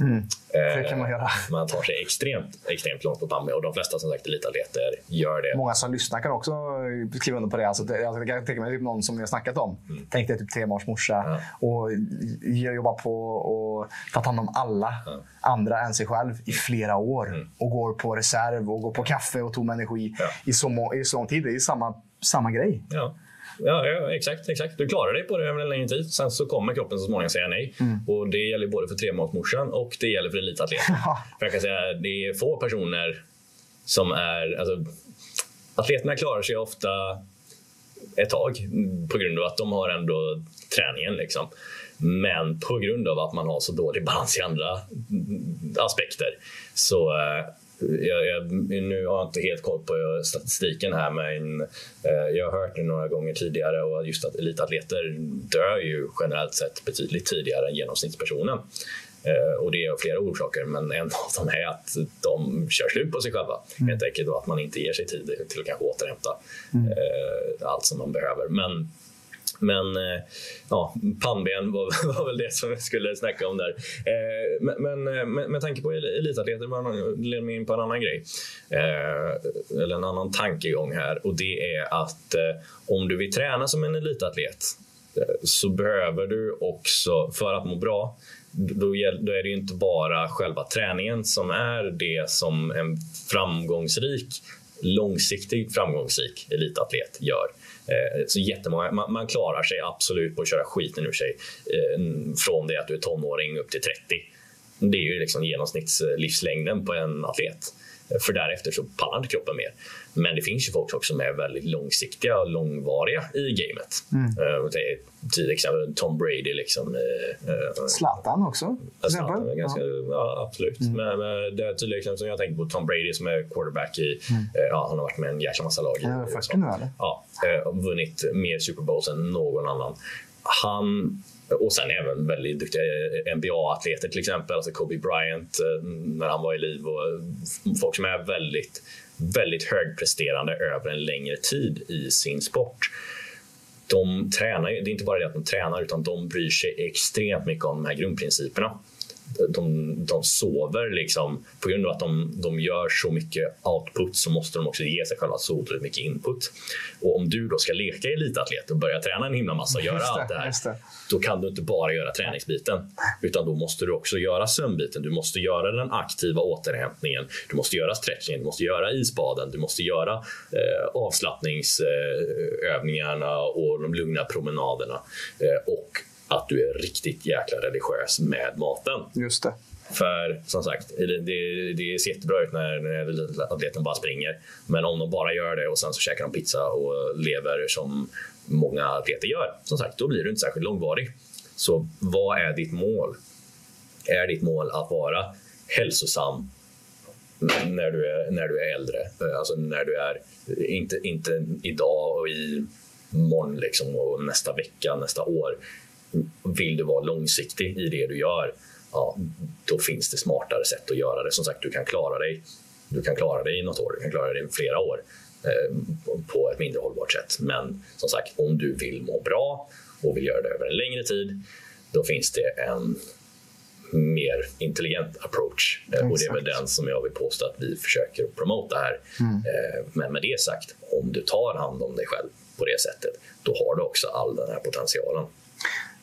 S1: Mm. Det kan man göra.
S2: Man tar sig extremt, extremt långt på pannben och de flesta som sagt elitatleter gör det.
S1: Många som lyssnar kan också skriva under på det. Alltså, jag kan tänka mig typ någon som vi har snackat om. Mm. Tänk dig typ trebarnsmorsa ja. och jobbar på och tar hand om alla ja. andra än sig själv i flera år. Mm. Och går på reserv och går på kaffe och tom energi ja. i, så, i så lång tid. Det är samma, samma grej.
S2: Ja. Ja, ja, exakt, exakt. Du klarar dig på det över en längre tid. Sen så kommer kroppen så småningom säga nej. Mm. Och Det gäller både för tremånadersmorsan och det gäller för elitatleten. för jag kan säga det är få personer som är... Alltså, atleterna klarar sig ofta ett tag på grund av att de har ändå träningen. Liksom. Men på grund av att man har så dålig balans i andra aspekter så eh, jag, jag, nu har jag inte helt koll på statistiken här men eh, jag har hört det några gånger tidigare och just att elitatleter dör ju generellt sett betydligt tidigare än genomsnittspersonen. Eh, och det är av flera orsaker, men en av dem är att de kör slut på sig själva. Mm. Helt enkelt och att man inte ger sig tid till att kanske återhämta mm. eh, allt som man behöver. Men men eh, ja, pannben var, var väl det som jag skulle snacka om där. Eh, men, men eh, med, med tanke på elitatleter leder mig in på en annan grej. Eller en annan tankegång här och det är att om du vill träna som en elitatlet så behöver du också, för att må bra, då, är det inte bara själva träningen som är det som en framgångsrik, långsiktig framgångsrik elitatlet gör. Eh, så jättemånga, man, man klarar sig absolut på att köra skiten ur sig eh, från det att du är tonåring upp till 30. Det är ju liksom genomsnittslivslängden eh, på en atlet. För därefter så pallar inte kroppen mer. Men det finns ju folk också som är väldigt långsiktiga och långvariga i gamet. Mm. Uh, till exempel Tom Brady. Liksom,
S1: uh, Zlatan också?
S2: Zlatan, ganska, ja. ja absolut. Mm. Men, men det är tydligt, liksom, som jag tänker på Tom Brady som är quarterback i... Mm. Ja, han har varit med en jäkla massa lag.
S1: Ja, 40 nu eller?
S2: Ja, uh, vunnit mer Super Bowls än någon annan. Han och sen även väldigt duktiga NBA-atleter till exempel, alltså Kobe Bryant eh, när han var i liv och folk som är väldigt, väldigt högpresterande över en längre tid i sin sport. De tränar, det är inte bara det att de tränar utan de bryr sig extremt mycket om de här grundprinciperna de, de sover liksom. På grund av att de, de gör så mycket output så måste de också ge sig själva så otroligt mycket input. Och om du då ska leka elitatlet och börja träna en himla massa och göra det, allt det här. Det. Då kan du inte bara göra träningsbiten. Utan då måste du också göra sömnbiten. Du måste göra den aktiva återhämtningen. Du måste göra stretching, du måste göra isbaden, du måste göra eh, avslappningsövningarna och de lugna promenaderna. Eh, och att du är riktigt jäkla religiös med maten.
S1: Just det.
S2: För som sagt, det, det, det ser jättebra ut när, när atleten bara springer. Men om de bara gör det och sen så käkar de pizza och lever som många atleter gör, som sagt, då blir du inte särskilt långvarig. Så vad är ditt mål? Är ditt mål att vara hälsosam när du är, när du är äldre? Alltså när du är, inte, inte idag och i morgon liksom, och nästa vecka, nästa år vill du vara långsiktig i det du gör, ja, då finns det smartare sätt att göra det. Som sagt, du kan klara dig, du kan klara dig i något år, du kan klara dig i flera år eh, på ett mindre hållbart sätt. Men som sagt, om du vill må bra och vill göra det över en längre tid, då finns det en mer intelligent approach. Exakt. Och det är väl den som jag vill påstå att vi försöker promota här. Mm. Eh, men med det sagt, om du tar hand om dig själv på det sättet, då har du också all den här potentialen.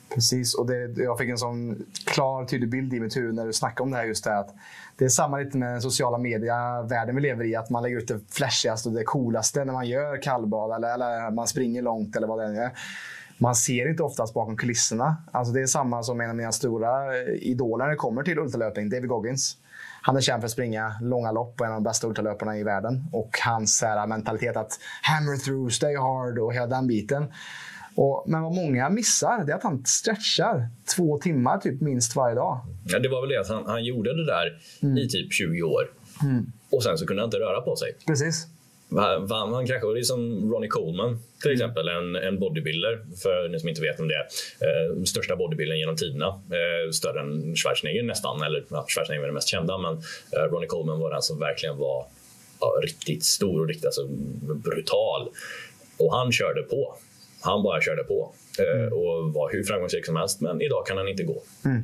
S1: Precis, och det, jag fick en sån klar tydlig bild i mitt huvud när du snackade om det här. just det, att Det är samma lite med den sociala media-världen vi lever i. Att man lägger ut det flashigaste och det coolaste när man gör kallbad eller, eller man springer långt eller vad det är. Man ser inte oftast bakom kulisserna. Alltså det är samma som en av mina stora eh, idoler när det kommer till ultralöpning, David Goggins. Han är känd för att springa långa lopp och en av de bästa ultralöparna i världen. Och hans här, mentalitet att hammer through, stay hard och hela den biten. Och, men vad många missar det är att han stretchar två timmar typ minst varje dag.
S2: Ja, det var väl det att han, han gjorde det där mm. i typ 20 år. Mm. Och sen så kunde han inte röra på sig.
S1: Precis.
S2: Vann han kanske, det är som Ronnie Coleman till mm. exempel, en, en bodybuilder, för ni som inte vet om det är. Eh, största bodybuildern genom tiderna. Eh, större än Schwarzenegger nästan, eller ja, Schwarzenegger är den mest kända, men eh, Ronnie Coleman var den som verkligen var ja, riktigt stor och riktigt alltså, brutal. Och han körde på. Han bara körde på eh, mm. och var hur framgångsrik som helst, men idag kan han inte gå. Mm.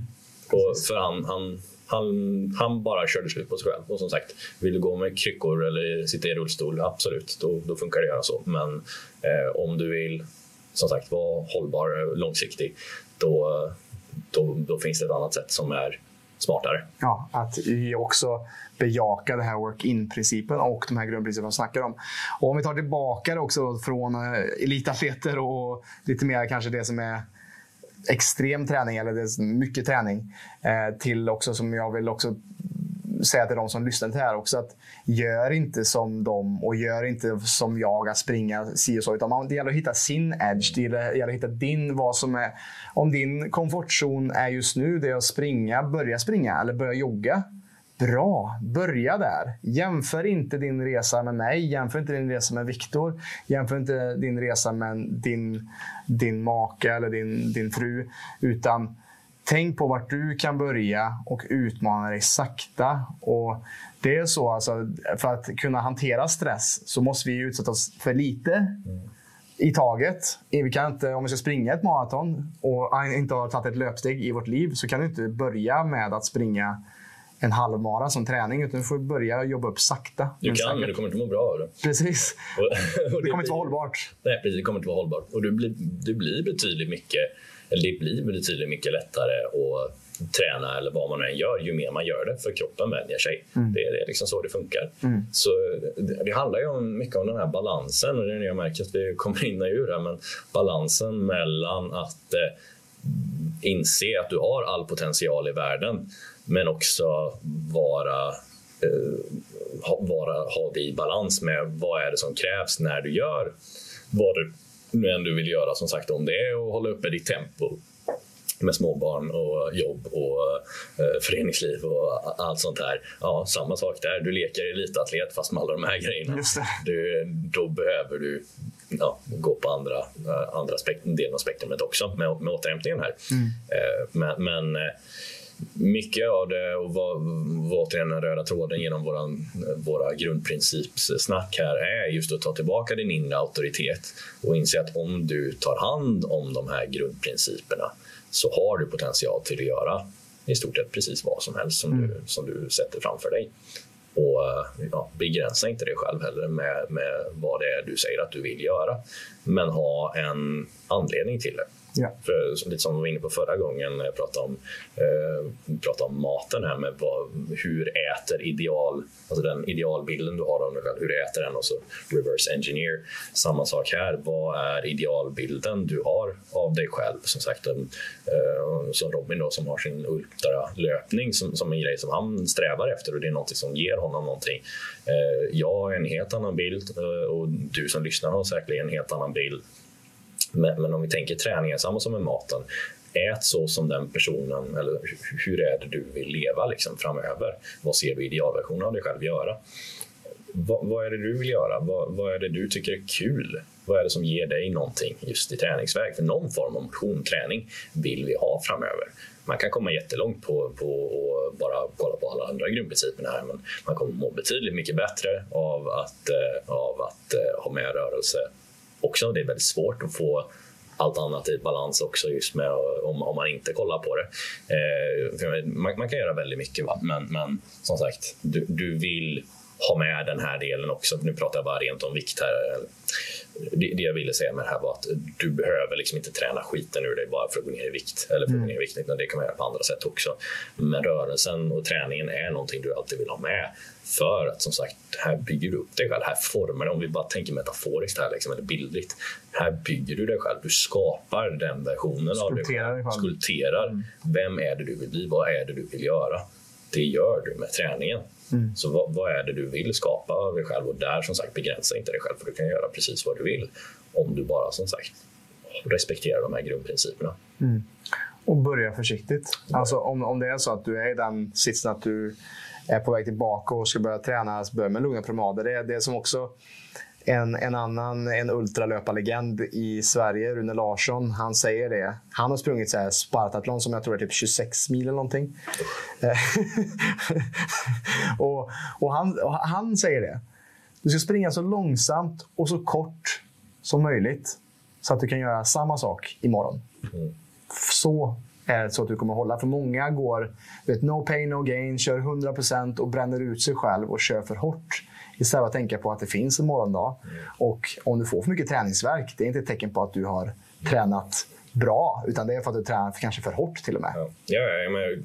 S2: Och för han, han han, han bara körde slut på sig själv. Och som sagt, vill du gå med kryckor eller sitta i rullstol, absolut, då, då funkar det att göra så. Men eh, om du vill som sagt vara hållbar långsiktig, då, då, då finns det ett annat sätt som är smartare.
S1: Ja, att vi också bejaka den här work-in-principen och de här grundprinciperna vi snackar om. Och om vi tar tillbaka det också från eh, elitatleter och lite mer kanske det som är extrem träning, eller det är mycket träning, eh, till också som jag vill också säga till de som lyssnar till det här också att gör inte som dem och gör inte som jag att springa si och så. Utan det gäller att hitta sin edge. Det gäller att hitta din, vad som är... Om din komfortzon är just nu det är att springa, börja springa eller börja jogga. Bra, börja där. Jämför inte din resa med mig, jämför inte din resa med Viktor. Jämför inte din resa med din, din make eller din, din fru. Utan tänk på vart du kan börja och utmana dig sakta. Och det är så alltså, för att kunna hantera stress så måste vi utsätta oss för lite i taget. Vi kan inte, om vi ska springa ett maraton och inte har tagit ett löpsteg i vårt liv så kan du inte börja med att springa en halvmara som träning, utan du får börja jobba upp sakta.
S2: Du kan, säkert. men du kommer inte må bra av det.
S1: Precis. Och, och det, kommer inte vara hållbart.
S2: Nej, precis. Det kommer inte vara hållbart. Och du blir, du blir betydligt mycket, det blir betydligt mycket lättare att träna eller vad man än gör, ju mer man gör det, för kroppen vänjer sig. Mm. Det, är liksom så det funkar. Mm. Så det, det, handlar ju om, mycket om den här balansen, och det är jag märker att vi kommer in och ur här, men balansen mellan att eh, inse att du har all potential i världen men också vara, eh, vara, ha det i balans med vad är det som krävs när du gör vad du nu än du vill göra. Som sagt, om det är att hålla uppe ditt tempo med småbarn och jobb och eh, föreningsliv och allt sånt där. Ja, samma sak där. Du leker elitatlet fast med alla de här grejerna. Du, då behöver du ja, gå på andra, eh, andra delen av spektrumet också med, med återhämtningen här. Mm. Eh, men, men eh, mycket av det och återigen den röda tråden genom våran, våra grundprincipssnack här är just att ta tillbaka din inre auktoritet och inse att om du tar hand om de här grundprinciperna så har du potential till att göra i stort sett precis vad som helst som, mm. du, som du sätter framför dig. Och ja, Begränsa inte dig själv heller med, med vad det är du säger att du vill göra. Men ha en anledning till det.
S1: Yeah.
S2: För, lite som vi var inne på förra gången när jag pratade om, eh, pratade om maten här med vad, hur äter ideal, alltså den idealbilden du har av dig själv, hur äter den och så reverse engineer. Samma sak här, vad är idealbilden du har av dig själv? Som sagt, eh, som Robin då som har sin ultralöpning som, som en grej som han strävar efter och det är något som ger honom någonting. Eh, jag har en helt annan bild eh, och du som lyssnar har säkerligen en helt annan bild men, men om vi tänker träningen, samma som med maten. Ät så som den personen, eller hur är det du vill leva liksom, framöver? Vad ser du idealversionen av dig själv göra? Vad, vad, är det du vill göra? Vad, vad, är det du tycker är kul? Vad är det som ger dig någonting just i träningsväg? För någon form av motion, träning vill vi ha framöver. Man kan komma jättelångt på, på att bara kolla på alla andra grundprinciperna här, men man kommer må betydligt mycket bättre av att, eh, av att eh, ha med rörelse också. Det är väldigt svårt att få allt annat i balans också just med om, om man inte kollar på det. Eh, man, man, kan göra väldigt mycket, va? Men, men som sagt, du, du, vill ha med den här delen också. Nu pratar jag bara rent om vikt här. Det, det jag ville säga med det här var att du behöver liksom inte träna skiten ur dig bara för att gå ner i vikt. Eller för att gå mm. ner i vikt, det kan man göra på andra sätt också. Men rörelsen och träningen är någonting du alltid vill ha med. För att som sagt, här bygger du upp dig själv. Här formar du, om vi bara tänker metaforiskt här, liksom, eller bildligt. Här bygger du dig själv. Du skapar den versionen av dig själv. Skulpterar. Mm. Vem är det du vill bli? Vad är det du vill göra? Det gör du med träningen. Mm. Så vad, vad, är det du vill skapa av dig själv? Och där som sagt begränsa inte dig själv för du kan göra precis vad du vill om du bara som sagt respekterar de här grundprinciperna.
S1: Mm. Och börja försiktigt. Alltså om, om det är så att du är i den sitsen att du är på väg tillbaka och ska börja träna, så börja med lugna promenader. Det är det som också en, en annan en ultralöparlegend i Sverige, Rune Larsson, han säger det. Han har sprungit så här Spartathlon som jag tror är typ 26 mil eller någonting. Eh, och, och, han, och han säger det. Du ska springa så långsamt och så kort som möjligt. Så att du kan göra samma sak imorgon. Mm. Så är det så att du kommer hålla. För många går vet, no pain no gain, kör 100% och bränner ut sig själv och kör för hårt. Istället för att tänka på att det finns en morgondag. Mm. Och om du får för mycket träningsverk, det är inte ett tecken på att du har tränat bra, utan det är för att du tränar kanske för hårt till och med.
S2: Ja, ja men,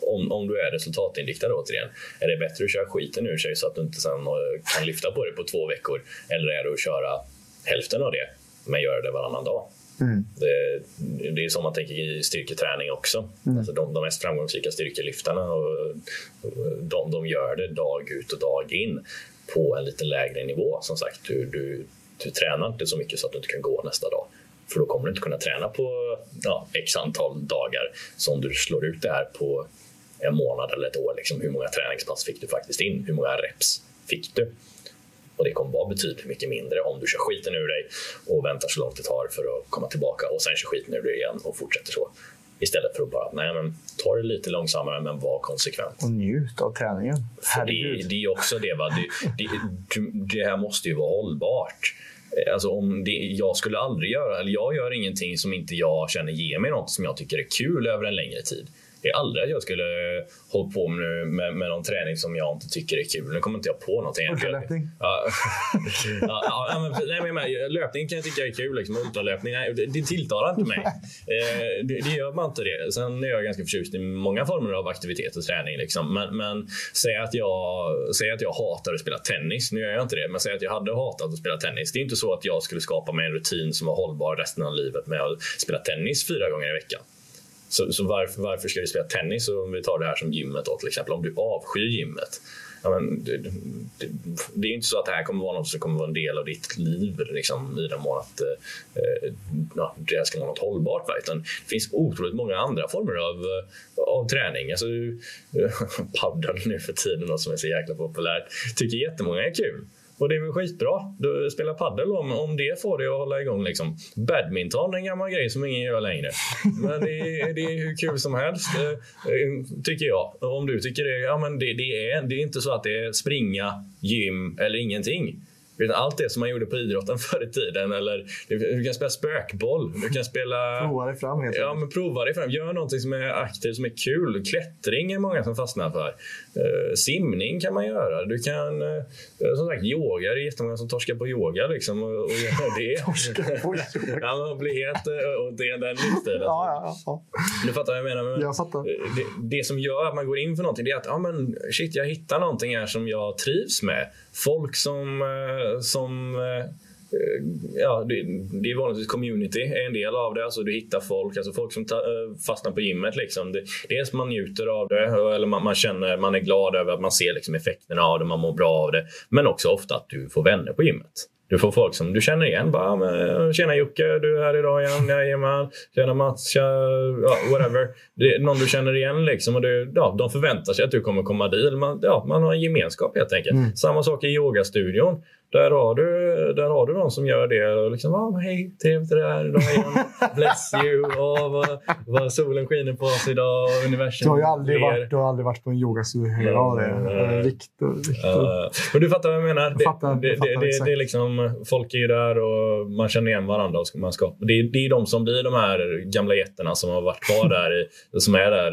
S2: om, om du är resultatinriktad återigen, är det bättre att köra skiten ur sig så att du inte sen eh, kan lyfta på det på två veckor? Eller är det att köra hälften av det, men göra det varannan dag? Mm. Det, det, är så man tänker i styrketräning också. Mm. Alltså de, de mest framgångsrika styrkelyftarna och, de, de gör det dag ut och dag in på en lite lägre nivå. Som sagt, du, du, du tränar inte så mycket så att du inte kan gå nästa dag. För då kommer du inte kunna träna på ja, x antal dagar. Så om du slår ut det här på en månad eller ett år, liksom, hur många träningspass fick du faktiskt in? Hur många reps fick du? Och det kommer vara betydligt mycket mindre om du kör skiten ur dig och väntar så långt det tar för att komma tillbaka och sen kör skiten ur dig igen och fortsätter så. Istället för att bara, nej men ta det lite långsammare men var konsekvent.
S1: Och njut av träningen.
S2: Det, det, är också det, va? Det, det, det här måste ju vara hållbart. Alltså om det, jag skulle aldrig göra, eller jag gör ingenting som inte jag känner ger mig något som jag tycker är kul över en längre tid det är aldrig att jag skulle hålla på med, med, med någon träning som jag inte tycker är kul. Nu kommer inte jag på någonting.
S1: Ultralöpning?
S2: Ja. ja, ja, men, nej, men, löpning kan jag tycka är kul. Liksom. Ultralöpning, nej, det, det tilltalar inte mig. Eh, det, det gör man inte det. Sen är jag ganska förtjust i många former av aktivitet och träning. Liksom. Men, men säg, att jag, säg att jag hatar att spela tennis. Nu gör jag inte det, men säg att jag hade hatat att spela tennis. Det är inte så att jag skulle skapa mig en rutin som var hållbar resten av livet med att spela tennis fyra gånger i veckan. Så, så varför, varför ska du spela tennis? om vi tar det här som gymmet då, till exempel. Om du avskyr gymmet. Ja, men det, det, det, är inte så att det här kommer vara något som kommer vara en del av ditt liv liksom, i den mån att eh, eh ja, det ska vara något hållbart. Va? Utan det finns otroligt många andra former av, av träning. Alltså, eh, paddel nu för tiden då, som är så jäkla populärt tycker jättemånga är kul. Och det är väl skitbra. Du spelar padel om, om det får dig att hålla igång. Liksom. Badminton är en gammal grej som ingen gör längre. Men det är, det är hur kul som helst, eh, eh, tycker jag. Om du tycker det, ja, men det, det, är, det är inte så att det är springa, gym eller ingenting. Allt det som man gjorde på idrotten förr i tiden. Eller, du kan spela spökboll. Du kan spela...
S1: Prova dig fram helt
S2: Ja, men prova dig fram. Gör någonting som är aktivt, som är kul. Klättring är många som fastnar för. Uh, simning kan man göra. Du kan, uh, som sagt, yoga. Det är jättemånga som torskar på yoga. Liksom, och, och gör det.
S1: torskar på yoga?
S2: ja, man blir helt... Uh, och det är den livsstilen.
S1: ja, ja, ja.
S2: Du fattar vad jag menar? Men,
S1: jag fattar.
S2: Det, det, som gör att man går in för någonting, det är att ja, men, shit, jag hittar någonting här som jag trivs med. Folk som eh, som eh, ja, det, det är vanligtvis community är en del av det. Alltså du hittar folk, alltså folk som ta, eh, fastnar på gymmet. Liksom. Det, dels man njuter av det, eller man, man, känner, man är glad över att man ser liksom effekterna av det, man mår bra av det. Men också ofta att du får vänner på gymmet. Du får folk som du känner igen. Bara, men, Tjena Jocke, du är här idag igen. Jajamän. Tjena Mats, tjena, ja, whatever. Det är någon du känner igen liksom. Och det, ja, de förväntar sig att du kommer komma dit. Man, ja, man har en gemenskap helt enkelt. Mm. Samma sak i yogastudion. Där har du där har du någon som gör det. Och liksom, ah, hej, trevligt det där. Bless you. Och vad, vad solen skiner på oss idag. Och universum
S1: du har ju aldrig, varit, du har aldrig varit på en yogastudio. Mm, ja, det. Viktor.
S2: Uh, men du fattar vad jag menar. Det, fattar, det, fattar, det, det, det, är liksom, folk är ju där och man känner igen varandra. Och man ska, det, är, det är de som blir de här gamla jätterna som har varit kvar där, i, som är där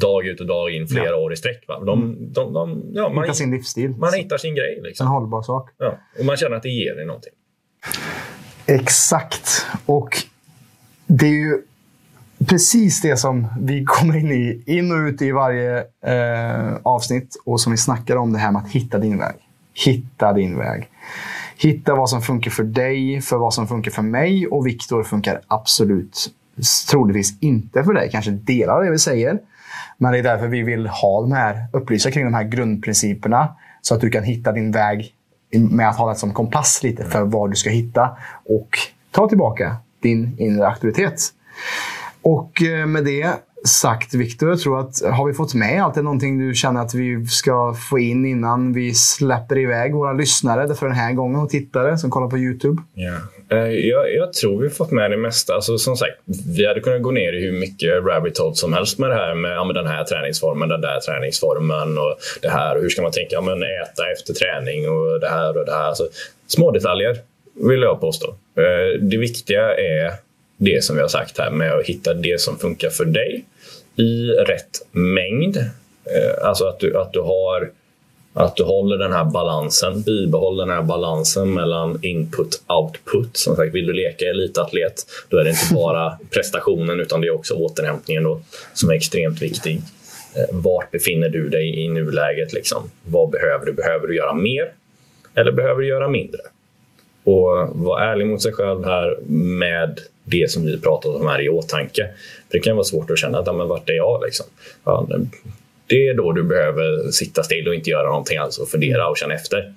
S2: dag ut och dag in flera ja. år i sträck. Va? De, de, de, ja, man,
S1: hittar sin livsstil.
S2: Man hittar sin grej. Liksom.
S1: En hållbar sak.
S2: Ja. Och man känner att det ger dig någonting.
S1: Exakt. Och det är ju precis det som vi kommer in i, in och ut i varje eh, avsnitt och som vi snackar om det här med att hitta din väg. Hitta din väg. Hitta vad som funkar för dig, för vad som funkar för mig och Viktor funkar absolut troligtvis inte för dig. Kanske delar av det vi säger. Men det är därför vi vill ha de här, upplysa kring de här grundprinciperna så att du kan hitta din väg med att ha det som kompass lite för vad du ska hitta och ta tillbaka din inre auktoritet. Och eh, med det sagt Viktor, jag tror att har vi fått med allt? Är det någonting du känner att vi ska få in innan vi släpper iväg våra lyssnare för den här gången och tittare som kollar på Youtube?
S2: Yeah. Eh, jag, jag, tror vi fått med det mesta. Alltså, som sagt, vi hade kunnat gå ner i hur mycket rabbit hole som helst med det här med ja, med den här träningsformen, den där träningsformen och det här. Och hur ska man tänka? Ja, men äta efter träning och det här och det här. Alltså, små detaljer vill jag påstå. Eh, det viktiga är det som vi har sagt här med att hitta det som funkar för dig i rätt mängd. Eh, alltså att du, att du har att du håller den här balansen, bibehåller den här balansen mellan input och output. Som sagt, vill du leka elitatlet, då är det inte bara prestationen utan det är också återhämtningen då, som är extremt viktig. Eh, vart befinner du dig i nuläget? Liksom? Vad behöver du? Behöver du göra mer eller behöver du göra mindre? Och var ärlig mot sig själv här med det som vi pratat om här i åtanke. För det kan vara svårt att känna att men vart är jag? Liksom? Ja, det är då du behöver sitta still och inte göra någonting alls och fundera och känna efter.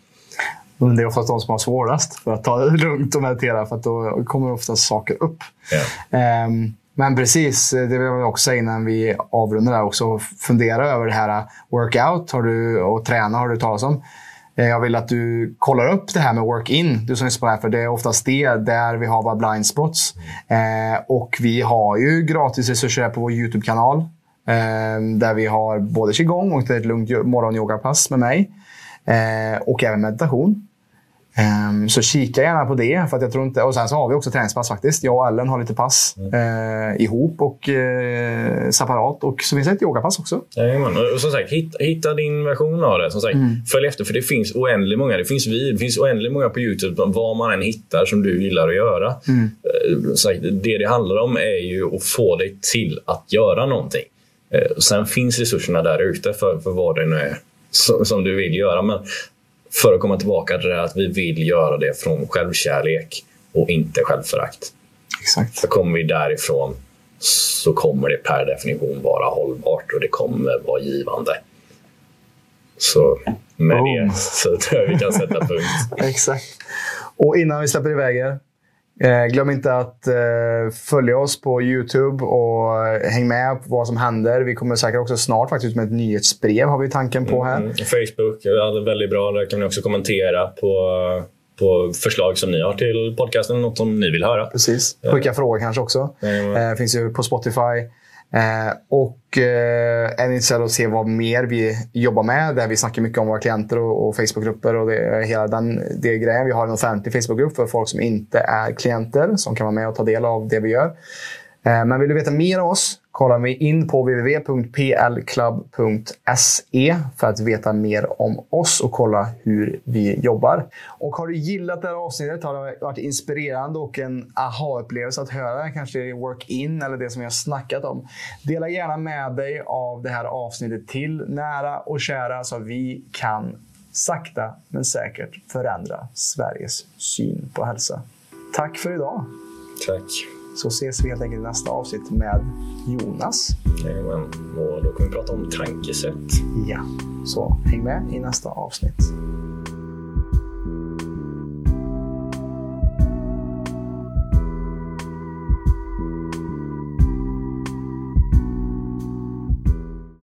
S1: Men det är oftast de som har svårast för att ta det lugnt och meditera för att då kommer oftast saker upp. Um, men precis, det vill jag också säga innan vi avrundar där också. Fundera över det här workout har du, och träna har du talat om. Eh, jag vill att du kollar upp det här med work-in, du som lyssnar på det här, för det är oftast det där vi har våra blind spots. Eh, och vi har ju gratis resurser på vår YouTube-kanal. Eh, där vi har både qigong och ett lugnt morgonyogapass med mig. Eh, och även meditation. Um, så kika gärna på det. För att jag tror inte, och sen så har vi också träningspass faktiskt. Jag och Ellen har lite pass mm. uh, ihop och uh, separat. Och så finns det ett yogapass också.
S2: Jajamän. Och som sagt, hitta, hitta, din version av det. Som sagt, mm. Följ efter, för det finns oändligt många. Det finns vi, det finns oändligt många på Youtube. Vad man än hittar som du gillar att göra. Mm. Sagt, det det handlar om är ju att få dig till att göra någonting. Sen finns resurserna där ute för, för vad det nu är som du vill göra. Men för att komma tillbaka till det att vi vill göra det från självkärlek och inte självförakt.
S1: Exakt.
S2: För kommer vi därifrån så kommer det per definition vara hållbart och det kommer vara givande. Så med Boom. det så tror jag vi kan sätta punkt.
S1: Exakt. Och innan vi släpper iväg er, Eh, glöm inte att eh, följa oss på Youtube och eh, häng med på vad som händer. Vi kommer säkert också snart faktiskt med ett nyhetsbrev har vi tanken på här. Mm,
S2: Facebook är väldigt bra. Där kan ni också kommentera på på förslag som ni har till podcasten, något som ni vill höra.
S1: Precis. Skicka frågor kanske också. Mm. Eh, finns ju på Spotify. Eh, och eh, är ni intresserade av att se vad mer vi jobbar med, där vi snackar mycket om våra klienter och, och Facebookgrupper och det, hela den det grejen. Vi har en offentlig Facebookgrupp för folk som inte är klienter, som kan vara med och ta del av det vi gör. Eh, men vill du veta mer om oss kollar vi in på www.plclub.se för att veta mer om oss och kolla hur vi jobbar. Och har du gillat det här avsnittet, har det varit inspirerande och en aha-upplevelse att höra kanske work-in eller det som vi har snackat om. Dela gärna med dig av det här avsnittet till nära och kära så vi kan sakta men säkert förändra Sveriges syn på hälsa. Tack för idag.
S2: Tack.
S1: Så ses vi helt enkelt i nästa avsnitt med Jonas.
S2: Jajamän, och då kommer vi prata om tankesätt.
S1: Ja, så häng med i nästa avsnitt.